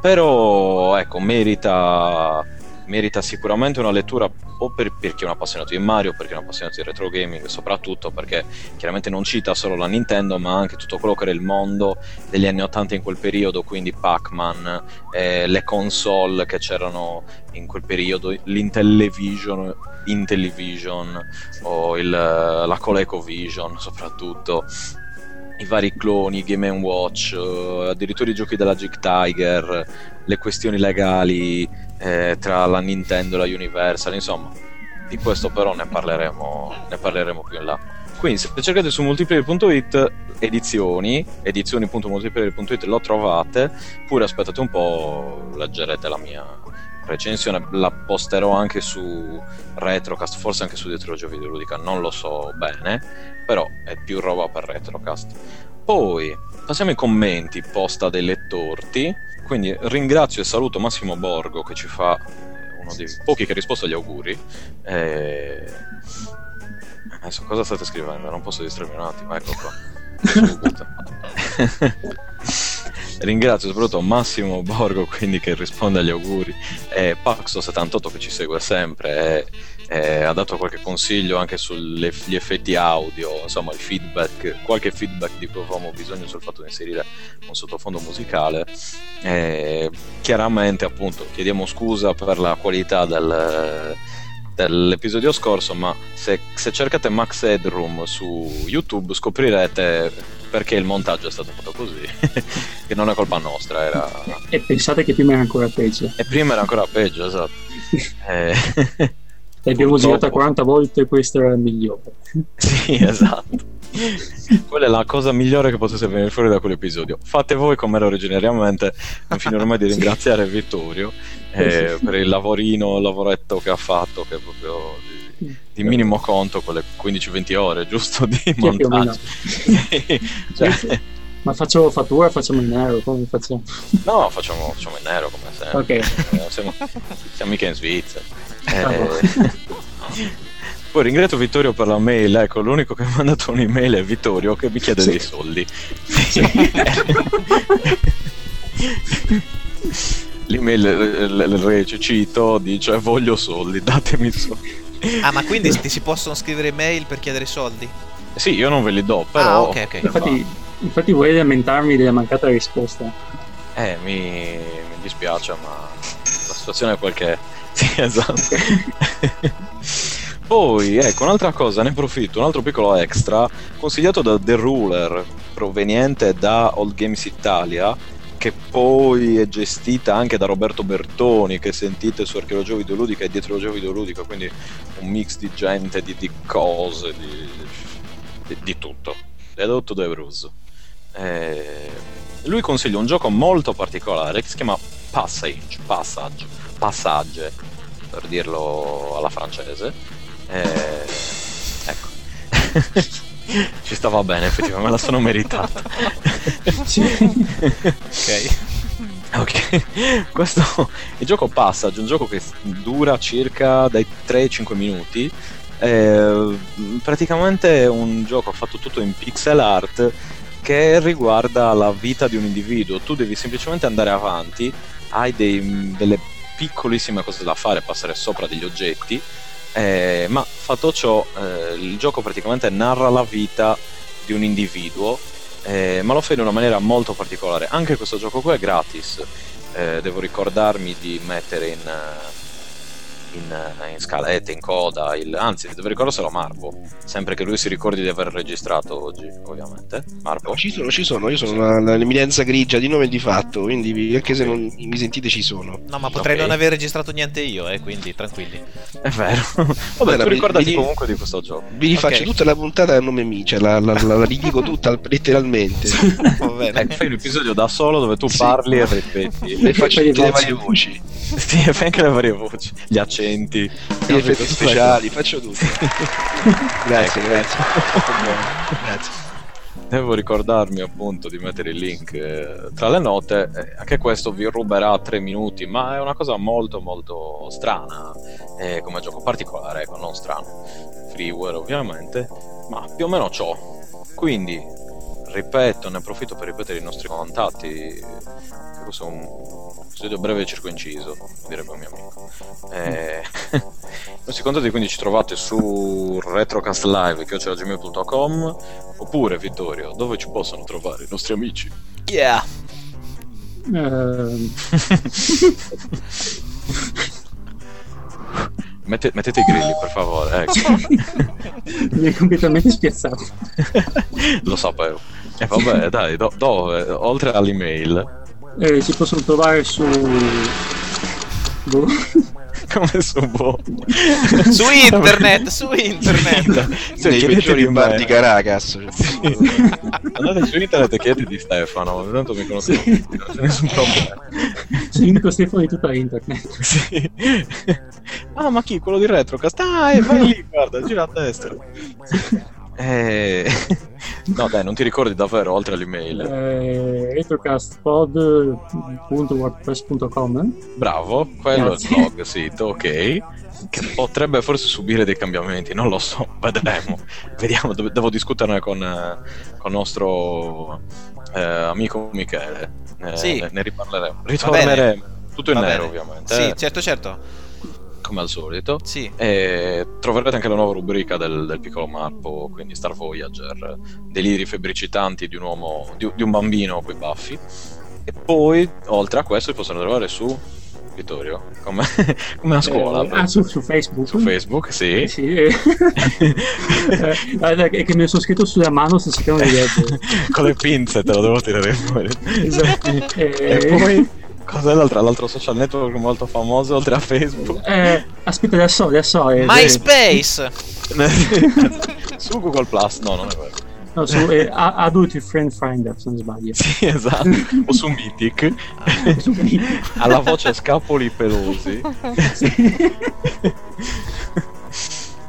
però ecco, merita merita sicuramente una lettura o per, per, chi è un appassionato di Mario, per chi è un appassionato di retro gaming, soprattutto perché chiaramente non cita solo la Nintendo, ma anche tutto quello che era il mondo degli anni 80 in quel periodo, quindi Pac-Man, eh, le console che c'erano in quel periodo, l'Intellivision, Intellivision o il, la ColecoVision soprattutto i vari cloni, Game Watch, uh, addirittura i giochi della Jig Tiger, le questioni legali eh, tra la Nintendo e la Universal, insomma, di questo però ne parleremo, ne parleremo più in là. Quindi se cercate su multiplayer.it edizioni, edizioni.multiplayer.it lo trovate, pure aspettate un po', leggerete la mia recensione, la posterò anche su Retrocast, forse anche su Dietrologio Videoludica, non lo so bene, però è più roba per Retrocast. Poi passiamo ai commenti posta dei lettorti quindi ringrazio e saluto Massimo Borgo che ci fa eh, uno dei pochi che ha risposto agli auguri. E... Adesso cosa state scrivendo? Non posso distrarmi un attimo, ecco qua. Ringrazio soprattutto Massimo Borgo quindi che risponde agli auguri e Paxo78 che ci segue sempre e, e ha dato qualche consiglio anche sugli effetti audio, insomma il feedback, qualche feedback di cui avevamo bisogno sul fatto di inserire un sottofondo musicale. E chiaramente appunto chiediamo scusa per la qualità del dell'episodio scorso, ma se, se, cercate Max Headroom su YouTube scoprirete perché il montaggio è stato fatto così, che non è colpa nostra. Era... E pensate che prima era ancora peggio. E prima era ancora peggio, esatto. eh... L'abbiamo girata 40 volte questo era il migliore. sì, esatto. Quella è la cosa migliore che potesse venire fuori da quell'episodio. Fate voi come era originariamente. Non finirò mai di ringraziare Vittorio eh, per il lavorino, il lavoretto che ha fatto, che è proprio di, di minimo conto, quelle 15-20 ore giusto di montaggio. cioè, ma faccio fattura facciamo in nero? Come facciamo? No, facciamo, facciamo in nero come sempre. Ok. Eh, siamo, siamo mica in Svizzera. Eh, poi ringrazio Vittorio per la mail, ecco, l'unico che mi ha mandato un'email è Vittorio che mi chiede sì. dei soldi. Sì. L'email, cito, dice voglio soldi, datemi soldi. Ah, ma quindi ti si possono scrivere mail per chiedere soldi? Sì, io non ve li do, però... Ah, ok, ok. Infatti, infatti vuoi lamentarmi della mancata risposta? Eh, mi, mi dispiace, ma la situazione è quel che è. Sì, esatto. Poi, ecco, un'altra cosa, ne approfitto, un altro piccolo extra, consigliato da The Ruler, proveniente da Old Games Italia, che poi è gestita anche da Roberto Bertoni, che sentite su Archeologia Videoludica e dietro Archeologia Videoludica, quindi un mix di gente, di, di cose, di, di, di tutto. Dedotto da Bruce. Eh, lui consiglia un gioco molto particolare che si chiama Passage, Passage, Passage, per dirlo alla francese. Eh, ecco. Ci stava bene, effettivamente, me la sono meritata. ok. Ok, questo il gioco Passage, un gioco che dura circa dai 3 ai 5 minuti. Praticamente è un gioco fatto tutto in pixel art che riguarda la vita di un individuo. Tu devi semplicemente andare avanti, hai dei, delle piccolissime cose da fare, passare sopra degli oggetti, eh, ma fatto ciò eh, il gioco praticamente narra la vita di un individuo, eh, ma lo fa in una maniera molto particolare. Anche questo gioco qui è gratis, eh, devo ricordarmi di mettere in in, eh, in scalette, in coda, il, anzi devo ricordarselo a Marbo, sempre che lui si ricordi di aver registrato oggi, ovviamente. Marbo? No, ci sono, ci sono, io sono l'eminenza grigia di nome e di fatto, quindi anche se non mi sentite ci sono. No, ma potrei okay. non aver registrato niente io, eh, quindi tranquilli. È vero. Vabbè, tu ricordati vi, comunque di questo gioco. Vi rifaccio okay. tutta la puntata a nome mio, cioè la, la, la, la ridico tutta letteralmente. Va bene. Ecco, fai un episodio da solo dove tu sì. parli e ripeti. E faccio tutte le varie voci. Sì, fai anche le varie voci, gli accenti, gli effetti speciali, faccio tutto. grazie, grazie. grazie. Devo ricordarmi appunto di mettere il link eh, tra le note, eh, anche questo vi ruberà tre minuti, ma è una cosa molto molto strana, eh, come gioco particolare, ecco, non strano, freeware ovviamente, ma più o meno ciò. Quindi, ripeto, ne approfitto per ripetere i nostri contatti, che questo è un studio breve e circoinciso, direbbe un mio amico. Eh, non si contati quindi ci trovate su retrocast live chiocciolagmail.com oppure Vittorio, dove ci possono trovare i nostri amici? Yeah! Uh... Mette, mettete i grilli per favore. Ecco. Mi hai completamente spiazzato. Lo sapevo. E eh, vabbè, dai, do, dove? Oltre all'email, eh, si possono trovare su boh. come su boh su internet su internet sì, nei peggiori bar di Caracas sì. andate su internet e chiedete di Stefano tanto mi conosco sì. non c'è nessun problema sì, l'unico Stefano di tutta internet sì. ah ma chi? quello di Retrocast ah eh, vai lì guarda gira a destra eh... no, dai, non ti ricordi davvero oltre all'email? Eh, retrocastpod.wordpress.com Bravo, quello Grazie. è il blog sito, ok. Che potrebbe forse subire dei cambiamenti, non lo so, vedremo. Vediamo, devo discuterne con il nostro eh, amico Michele. Eh, sì. ne, ne riparleremo. Ritorneremo. Tutto in Va nero, bene. ovviamente. Sì, eh. certo, certo come al solito. Sì. E troverete anche la nuova rubrica del, del piccolo Marpo, quindi Star Voyager, deliri febbricitanti di un uomo, di, di un bambino con i baffi. E poi, oltre a questo, si possono trovare su Vittorio, come, come a scuola. Eh, ah, su, su, Facebook. Su Facebook, sì. Eh, sì eh. eh, che mi sono scritto sulla mano se cercano di leggere. Con le pinze te lo devo tirare fuori. Esatto. e eh. poi Cos'è l'altro, l'altro social network molto famoso oltre a Facebook? Eh, aspetta, adesso, adesso. È... MySpace! Su Google Plus, no, non è vero. No, su eh, Adult Friend Finder, se non sbaglio. Sì, esatto. o su Mythic. Alla voce scapoli pelosi. Sì.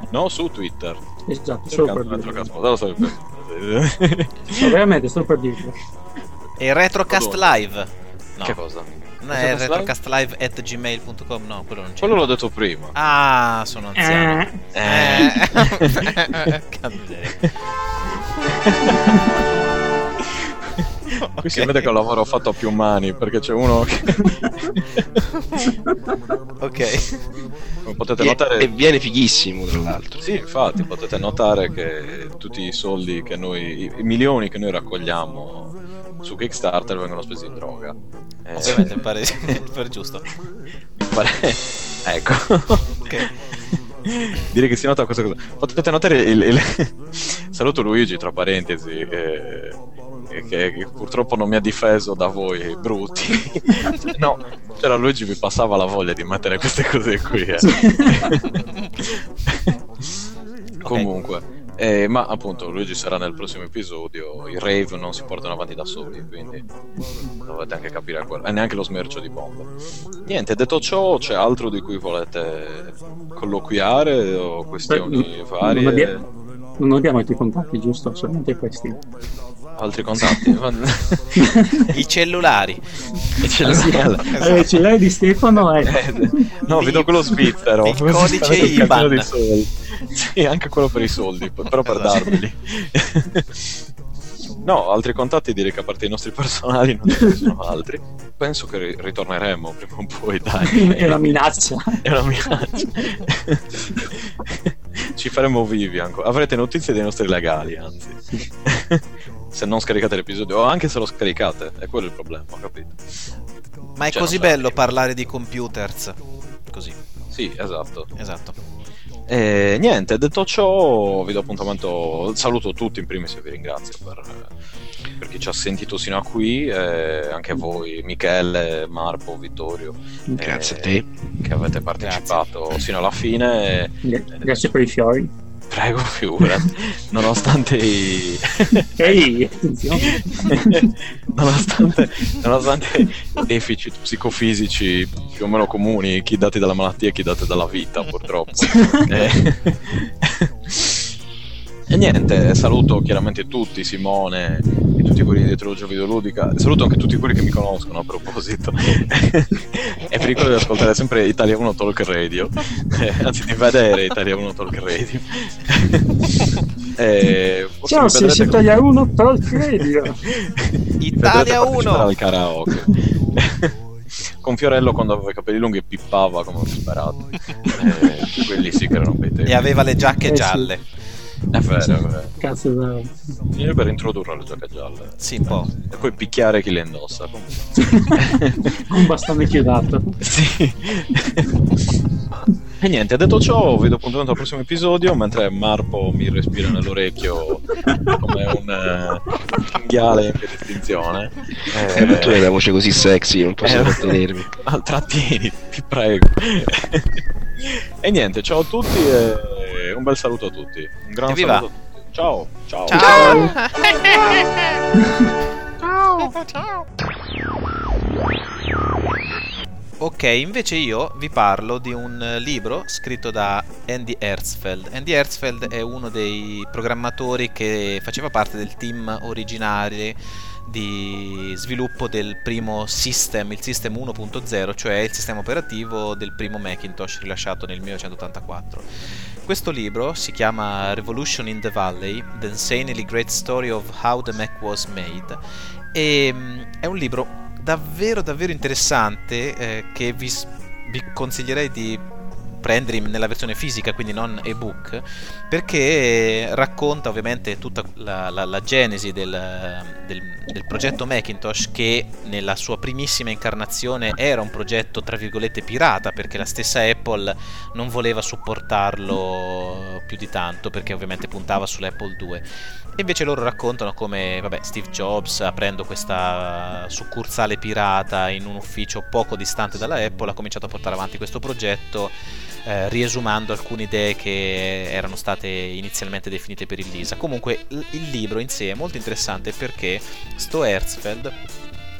no, su Twitter. Esatto, solo per dirlo. Solo no, veramente, solo per dirlo. E Retrocast Live. No. Che cosa? No, è retrocastlive at gmail.com, no, quello non c'è. Quello l'ho detto prima. Ah, sono anziano. Eh. eh. Qui si vede che è un lavoro fatto a più mani perché c'è uno che... ok. Come potete notare... E viene fighissimo tra l'altro. Sì, infatti potete notare che tutti i soldi che noi, i milioni che noi raccogliamo su Kickstarter vengono spesi in droga. Eh, Ovviamente mi pare, pare giusto. Mi pare... ecco. ok. Direi che si nota questa cosa. Potete notare il, il... saluto Luigi tra parentesi. Eh, che, che, purtroppo non mi ha difeso da voi brutti. no, c'era Luigi mi passava la voglia di mettere queste cose qui. Eh. Comunque. Eh, ma appunto Luigi sarà nel prossimo episodio. I rave non si portano avanti da soli, quindi dovete anche capire quello. E neanche lo smercio di bombe. Niente, detto ciò, c'è altro di cui volete colloquiare o questioni Beh, varie? Non abbiamo, non abbiamo altri contatti, giusto? Solamente questi. Altri contatti? I cellulari. I cellulari. Esatto. Eh, il cellulare di Stefano è... Eh, no, vedo quello svizzero. Il codice IBAN. Sì, anche quello per i soldi, però per esatto. darveli. No, altri contatti direi che a parte i nostri personali non ce ne sono altri. Penso che ritorneremo prima o poi, dai. È una minaccia. È una minaccia. Ci faremo vivi ancora. Avrete notizie dei nostri legali, anzi. se non scaricate l'episodio, o anche se lo scaricate, è quello il problema, ho capito. Ma è cioè, così bello parlare di computers. Così. Sì, esatto. Esatto. E niente, detto ciò, vi do appuntamento. Saluto tutti in primis e vi ringrazio per, per chi ci ha sentito sino a qui, eh, anche voi, Michele, Marco, Vittorio. Grazie eh, a te. Che avete partecipato Grazie. sino alla fine. Grazie per i fiori. Prego, figurati. Nonostante i... Ehi, attenzione. nonostante, nonostante deficit psicofisici più o meno comuni, chi dati dalla malattia e chi dati dalla vita, purtroppo. eh. E niente, saluto chiaramente tutti, Simone e tutti quelli di Teologia Videoludica. Saluto anche tutti quelli che mi conoscono a proposito. e vi ricordo di ascoltare sempre Italia 1 Talk Radio, eh, anzi di vedere Italia 1 Talk Radio. eh, Ciao, sei su Italia 1 Talk Radio. Italia 1 al karaoke. con Fiorello quando aveva i capelli lunghi pippava come ho sperato. Eh, quelli sì che erano bei tempi. E aveva le giacche eh, gialle. Sì. È vero, è vero. Cazzo, è vero. Io per introdurre le giacche gialle. Sì, un po'. E poi picchiare chi le indossa. un bastone chiodato. Sì. E niente, detto ciò, vi do appuntamento al prossimo episodio, mentre Marpo mi respira nell'orecchio come un uh, cinghiale in via di estinzione. Eh, eh, tu hai la voce così sexy, non posso eh, trattenermi. Trattieni, ti prego. e niente, ciao a tutti e un bel saluto a tutti. Un gran Evviva. saluto a tutti. Ciao, ciao. Ciao. ciao. ciao. Ok, invece io vi parlo di un libro scritto da Andy Hertzfeld. Andy Hertzfeld è uno dei programmatori che faceva parte del team originale di sviluppo del primo system, il System 1.0, cioè il sistema operativo del primo Macintosh rilasciato nel 1984. Questo libro si chiama Revolution in the Valley, The Insanely Great Story of How the Mac Was Made. E mm, è un libro davvero davvero interessante eh, che vi, vi consiglierei di prendere nella versione fisica, quindi non ebook, perché racconta ovviamente tutta la, la, la genesi del, del, del, progetto Macintosh che nella sua primissima incarnazione era un progetto tra virgolette pirata perché la stessa Apple non voleva supportarlo più di tanto perché ovviamente puntava sull'Apple 2 e invece loro raccontano come vabbè, Steve Jobs, aprendo questa succursale pirata in un ufficio poco distante dalla Apple, ha cominciato a portare avanti questo progetto eh, riesumando alcune idee che erano state inizialmente definite per il Lisa. Comunque il libro in sé è molto interessante perché sto Herzfeld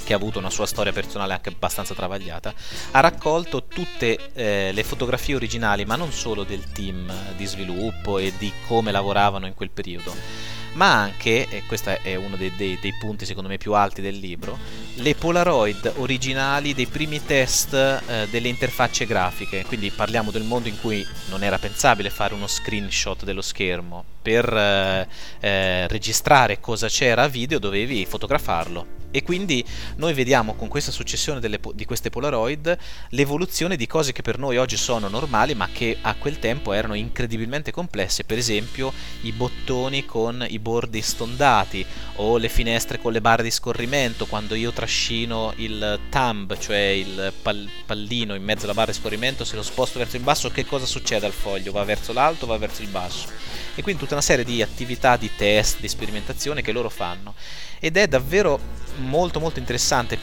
che ha avuto una sua storia personale anche abbastanza travagliata, ha raccolto tutte eh, le fotografie originali, ma non solo del team di sviluppo e di come lavoravano in quel periodo, ma anche, e questo è uno dei, dei, dei, punti secondo me più alti del libro, le Polaroid originali dei primi test eh, delle interfacce grafiche. Quindi parliamo del mondo in cui non era pensabile fare uno screenshot dello schermo. Per eh, eh, registrare cosa c'era a video dovevi fotografarlo e quindi noi vediamo con questa successione delle, di queste Polaroid l'evoluzione di cose che per noi oggi sono normali ma che a quel tempo erano incredibilmente complesse, per esempio i bottoni con i bordi stondati o le finestre con le barre di scorrimento quando io trascino il thumb, cioè il pal- pallino in mezzo alla barra di scorrimento, se lo sposto verso il basso che cosa succede al foglio? Va verso l'alto o va verso il basso? E quindi tutta una serie di attività di test, di sperimentazione che loro fanno ed è davvero molto molto interessante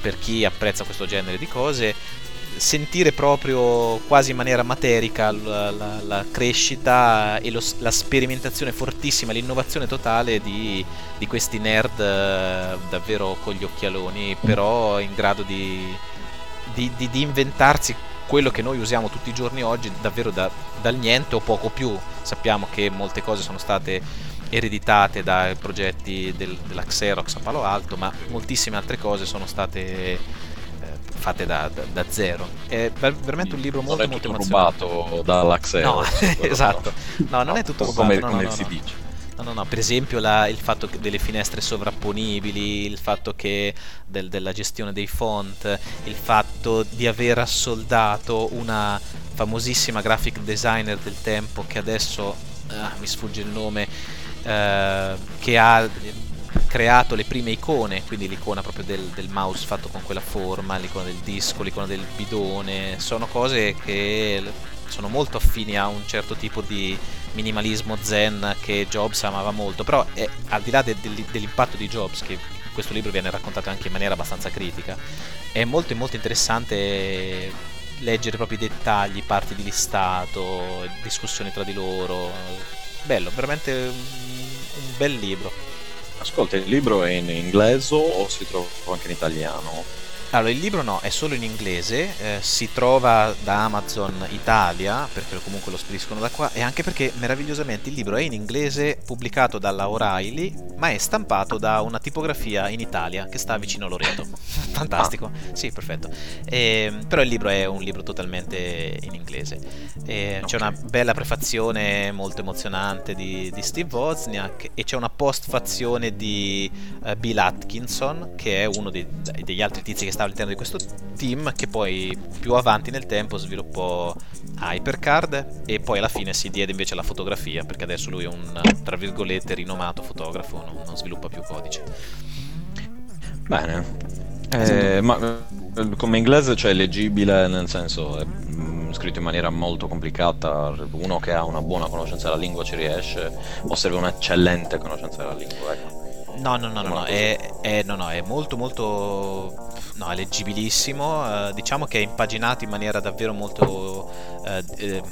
per chi apprezza questo genere di cose sentire proprio quasi in maniera materica la, la, la crescita e lo, la sperimentazione fortissima, l'innovazione totale di, di questi nerd eh, davvero con gli occhialoni, però in grado di, di, di, inventarsi quello che noi usiamo tutti i giorni oggi davvero da, dal niente o poco più. Sappiamo che molte cose sono state ereditate dai progetti del, della Xerox a Palo Alto, ma moltissime altre cose sono state eh, fatte da, da, da, zero. È veramente un libro molto, molto emozionante. rubato dalla Xerox. No, esatto. No, non è tutto rubato. Come, no, come no, si no. dice. No, no, no, per esempio la, il fatto delle finestre sovrapponibili, il fatto che del, della gestione dei font, il fatto di aver assoldato una famosissima graphic designer del tempo che adesso ah, mi sfugge il nome, eh, che ha creato le prime icone, quindi l'icona proprio del, del, mouse fatto con quella forma, l'icona del disco, l'icona del bidone, sono cose che sono molto affini a un certo tipo di minimalismo zen che Jobs amava molto, però è, al di là de, de, dell'impatto di Jobs, che in questo libro viene raccontato anche in maniera abbastanza critica, è molto molto interessante leggere proprio i dettagli, parti di listato, discussioni tra di loro, bello, veramente un, bel libro. Ascolta, il libro è in inglese o si trova anche in italiano? Allora, il libro no, è solo in inglese, eh, si trova da Amazon Italia, perché comunque lo spediscono da qua, e anche perché meravigliosamente il libro è in inglese, pubblicato dalla O'Reilly, ma è stampato da una tipografia in Italia che sta vicino a Loreto. Fantastico, ah. sì, perfetto. E, ehm, però il libro è un libro totalmente in inglese. E, okay. C'è una bella prefazione molto emozionante di, di Steve Wozniak e c'è una postfazione di uh, Bill Atkinson, che è uno dei, degli altri tizi che sta all'interno di questo team che poi più avanti nel tempo sviluppò Hypercard e poi alla fine si diede invece alla fotografia perché adesso lui è un tra virgolette rinomato fotografo, non, non sviluppa più codice. Bene. Eh, ma eh, come inglese cioè leggibile nel senso è mm, scritto in maniera molto complicata uno che ha una buona conoscenza della lingua ci riesce o serve un'eccellente conoscenza della lingua ecco. No, no, no, no, no, è, è, no, no, è molto molto no, è leggibilissimo, eh, diciamo che è impaginato in maniera davvero molto eh,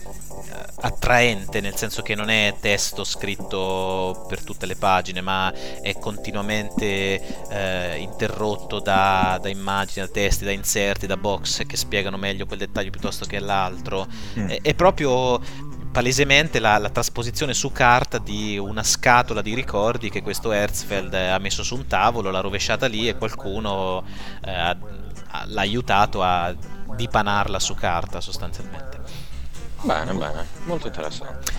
attraente, nel senso che non è testo scritto per tutte le pagine, ma è continuamente eh, interrotto da, da, immagini, da testi, da inserti, da box che spiegano meglio quel dettaglio piuttosto che l'altro. Mm. È, è proprio palesemente la, la, trasposizione su carta di una scatola di ricordi che questo Herzfeld ha messo su un tavolo, l'ha rovesciata lì e qualcuno eh, l'ha aiutato a dipanarla su carta sostanzialmente. Bene, bene, molto interessante.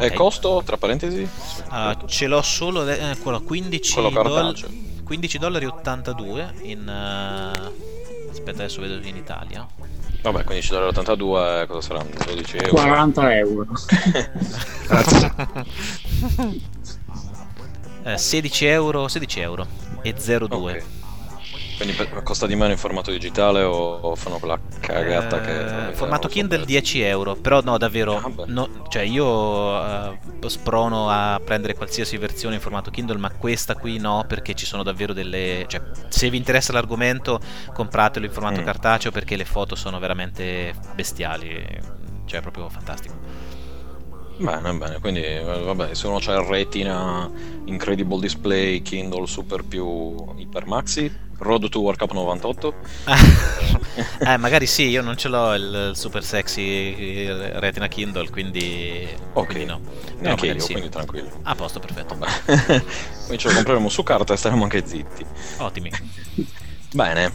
E okay. costo, tra parentesi? Uh, ce l'ho solo eh, quello 15 dollari 15 dollari 82 in uh... aspetta adesso vedo in Italia Vabbè, 15,82 cosa saranno? 12 euro? 40 euro. eh, 16 euro, 16 euro e 02. Okay. Quindi costa di meno in formato digitale o, fanno quella cagata eh, che... Formato Kindle 10 euro, però no, davvero, ah, no, cioè io uh, sprono a prendere qualsiasi versione in formato Kindle, ma questa qui no, perché ci sono davvero delle... Cioè, se vi interessa l'argomento, compratelo in formato mm. cartaceo perché le foto sono veramente bestiali cioè proprio fantastico. Bene, bene, quindi eh, vabbè, se uno c'ha il retina, incredible display, Kindle super più Hyper Maxi, Road to World Cup 98. eh, magari sì, io non ce l'ho il super sexy retina Kindle, quindi, ok, quindi no. Neanche io, sì. quindi tranquillo. A posto, perfetto. quindi ce lo compreremo su carta e staremo anche zitti. Ottimi. Bene,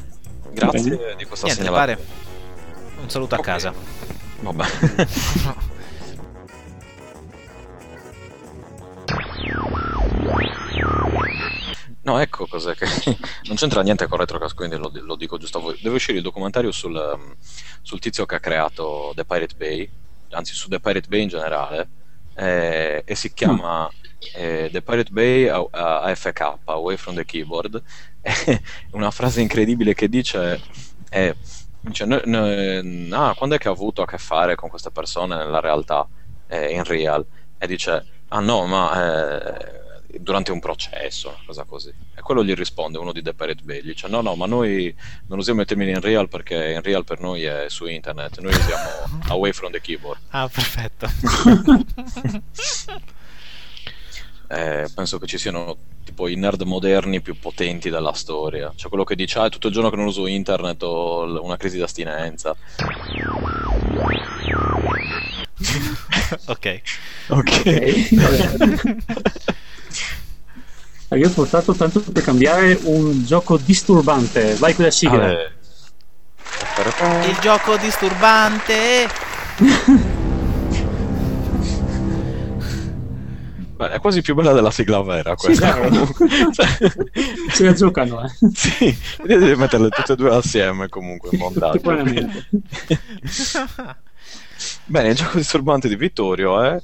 grazie Bene. di questa Niente, segnalazione. pare. Un saluto a Ok. casa. Vabbè. No, ecco cos'è che non c'entra niente con Retrocast, quindi lo, lo dico giusto a voi. Deve uscire il documentario sul, um, sul tizio che ha creato The Pirate Bay, anzi su The Pirate Bay in generale, eh, e si chiama eh, The Pirate Bay AFK, Away from the Keyboard. E una frase incredibile che dice è dice, "No- no- ah, quando è che ha avuto a che fare con queste persone nella realtà, eh, in real? E dice, ah no, ma eh, durante un processo, una cosa così. E quello gli risponde, uno di The Pirate Bay, gli dice, no, no, ma noi non usiamo il termine in real perché in real per noi è su internet, noi usiamo away from the keyboard. Ah, perfetto. Eh, penso che ci siano tipo i nerd moderni più potenti della storia. Cioè quello che dice, ah, è tutto il giorno che non uso internet ho l- una crisi d'astinenza. ok. Ok, Io ho portato tanto per cambiare un gioco disturbante. Vai con la sigla. Eh, Il gioco disturbante. Beh, è quasi più bella della sigla vera Sì, questa. Cioè, Se la giocano, eh. sì, devi metterle tutte e due assieme comunque in montaggio. Bene, il gioco disturbante di Vittorio è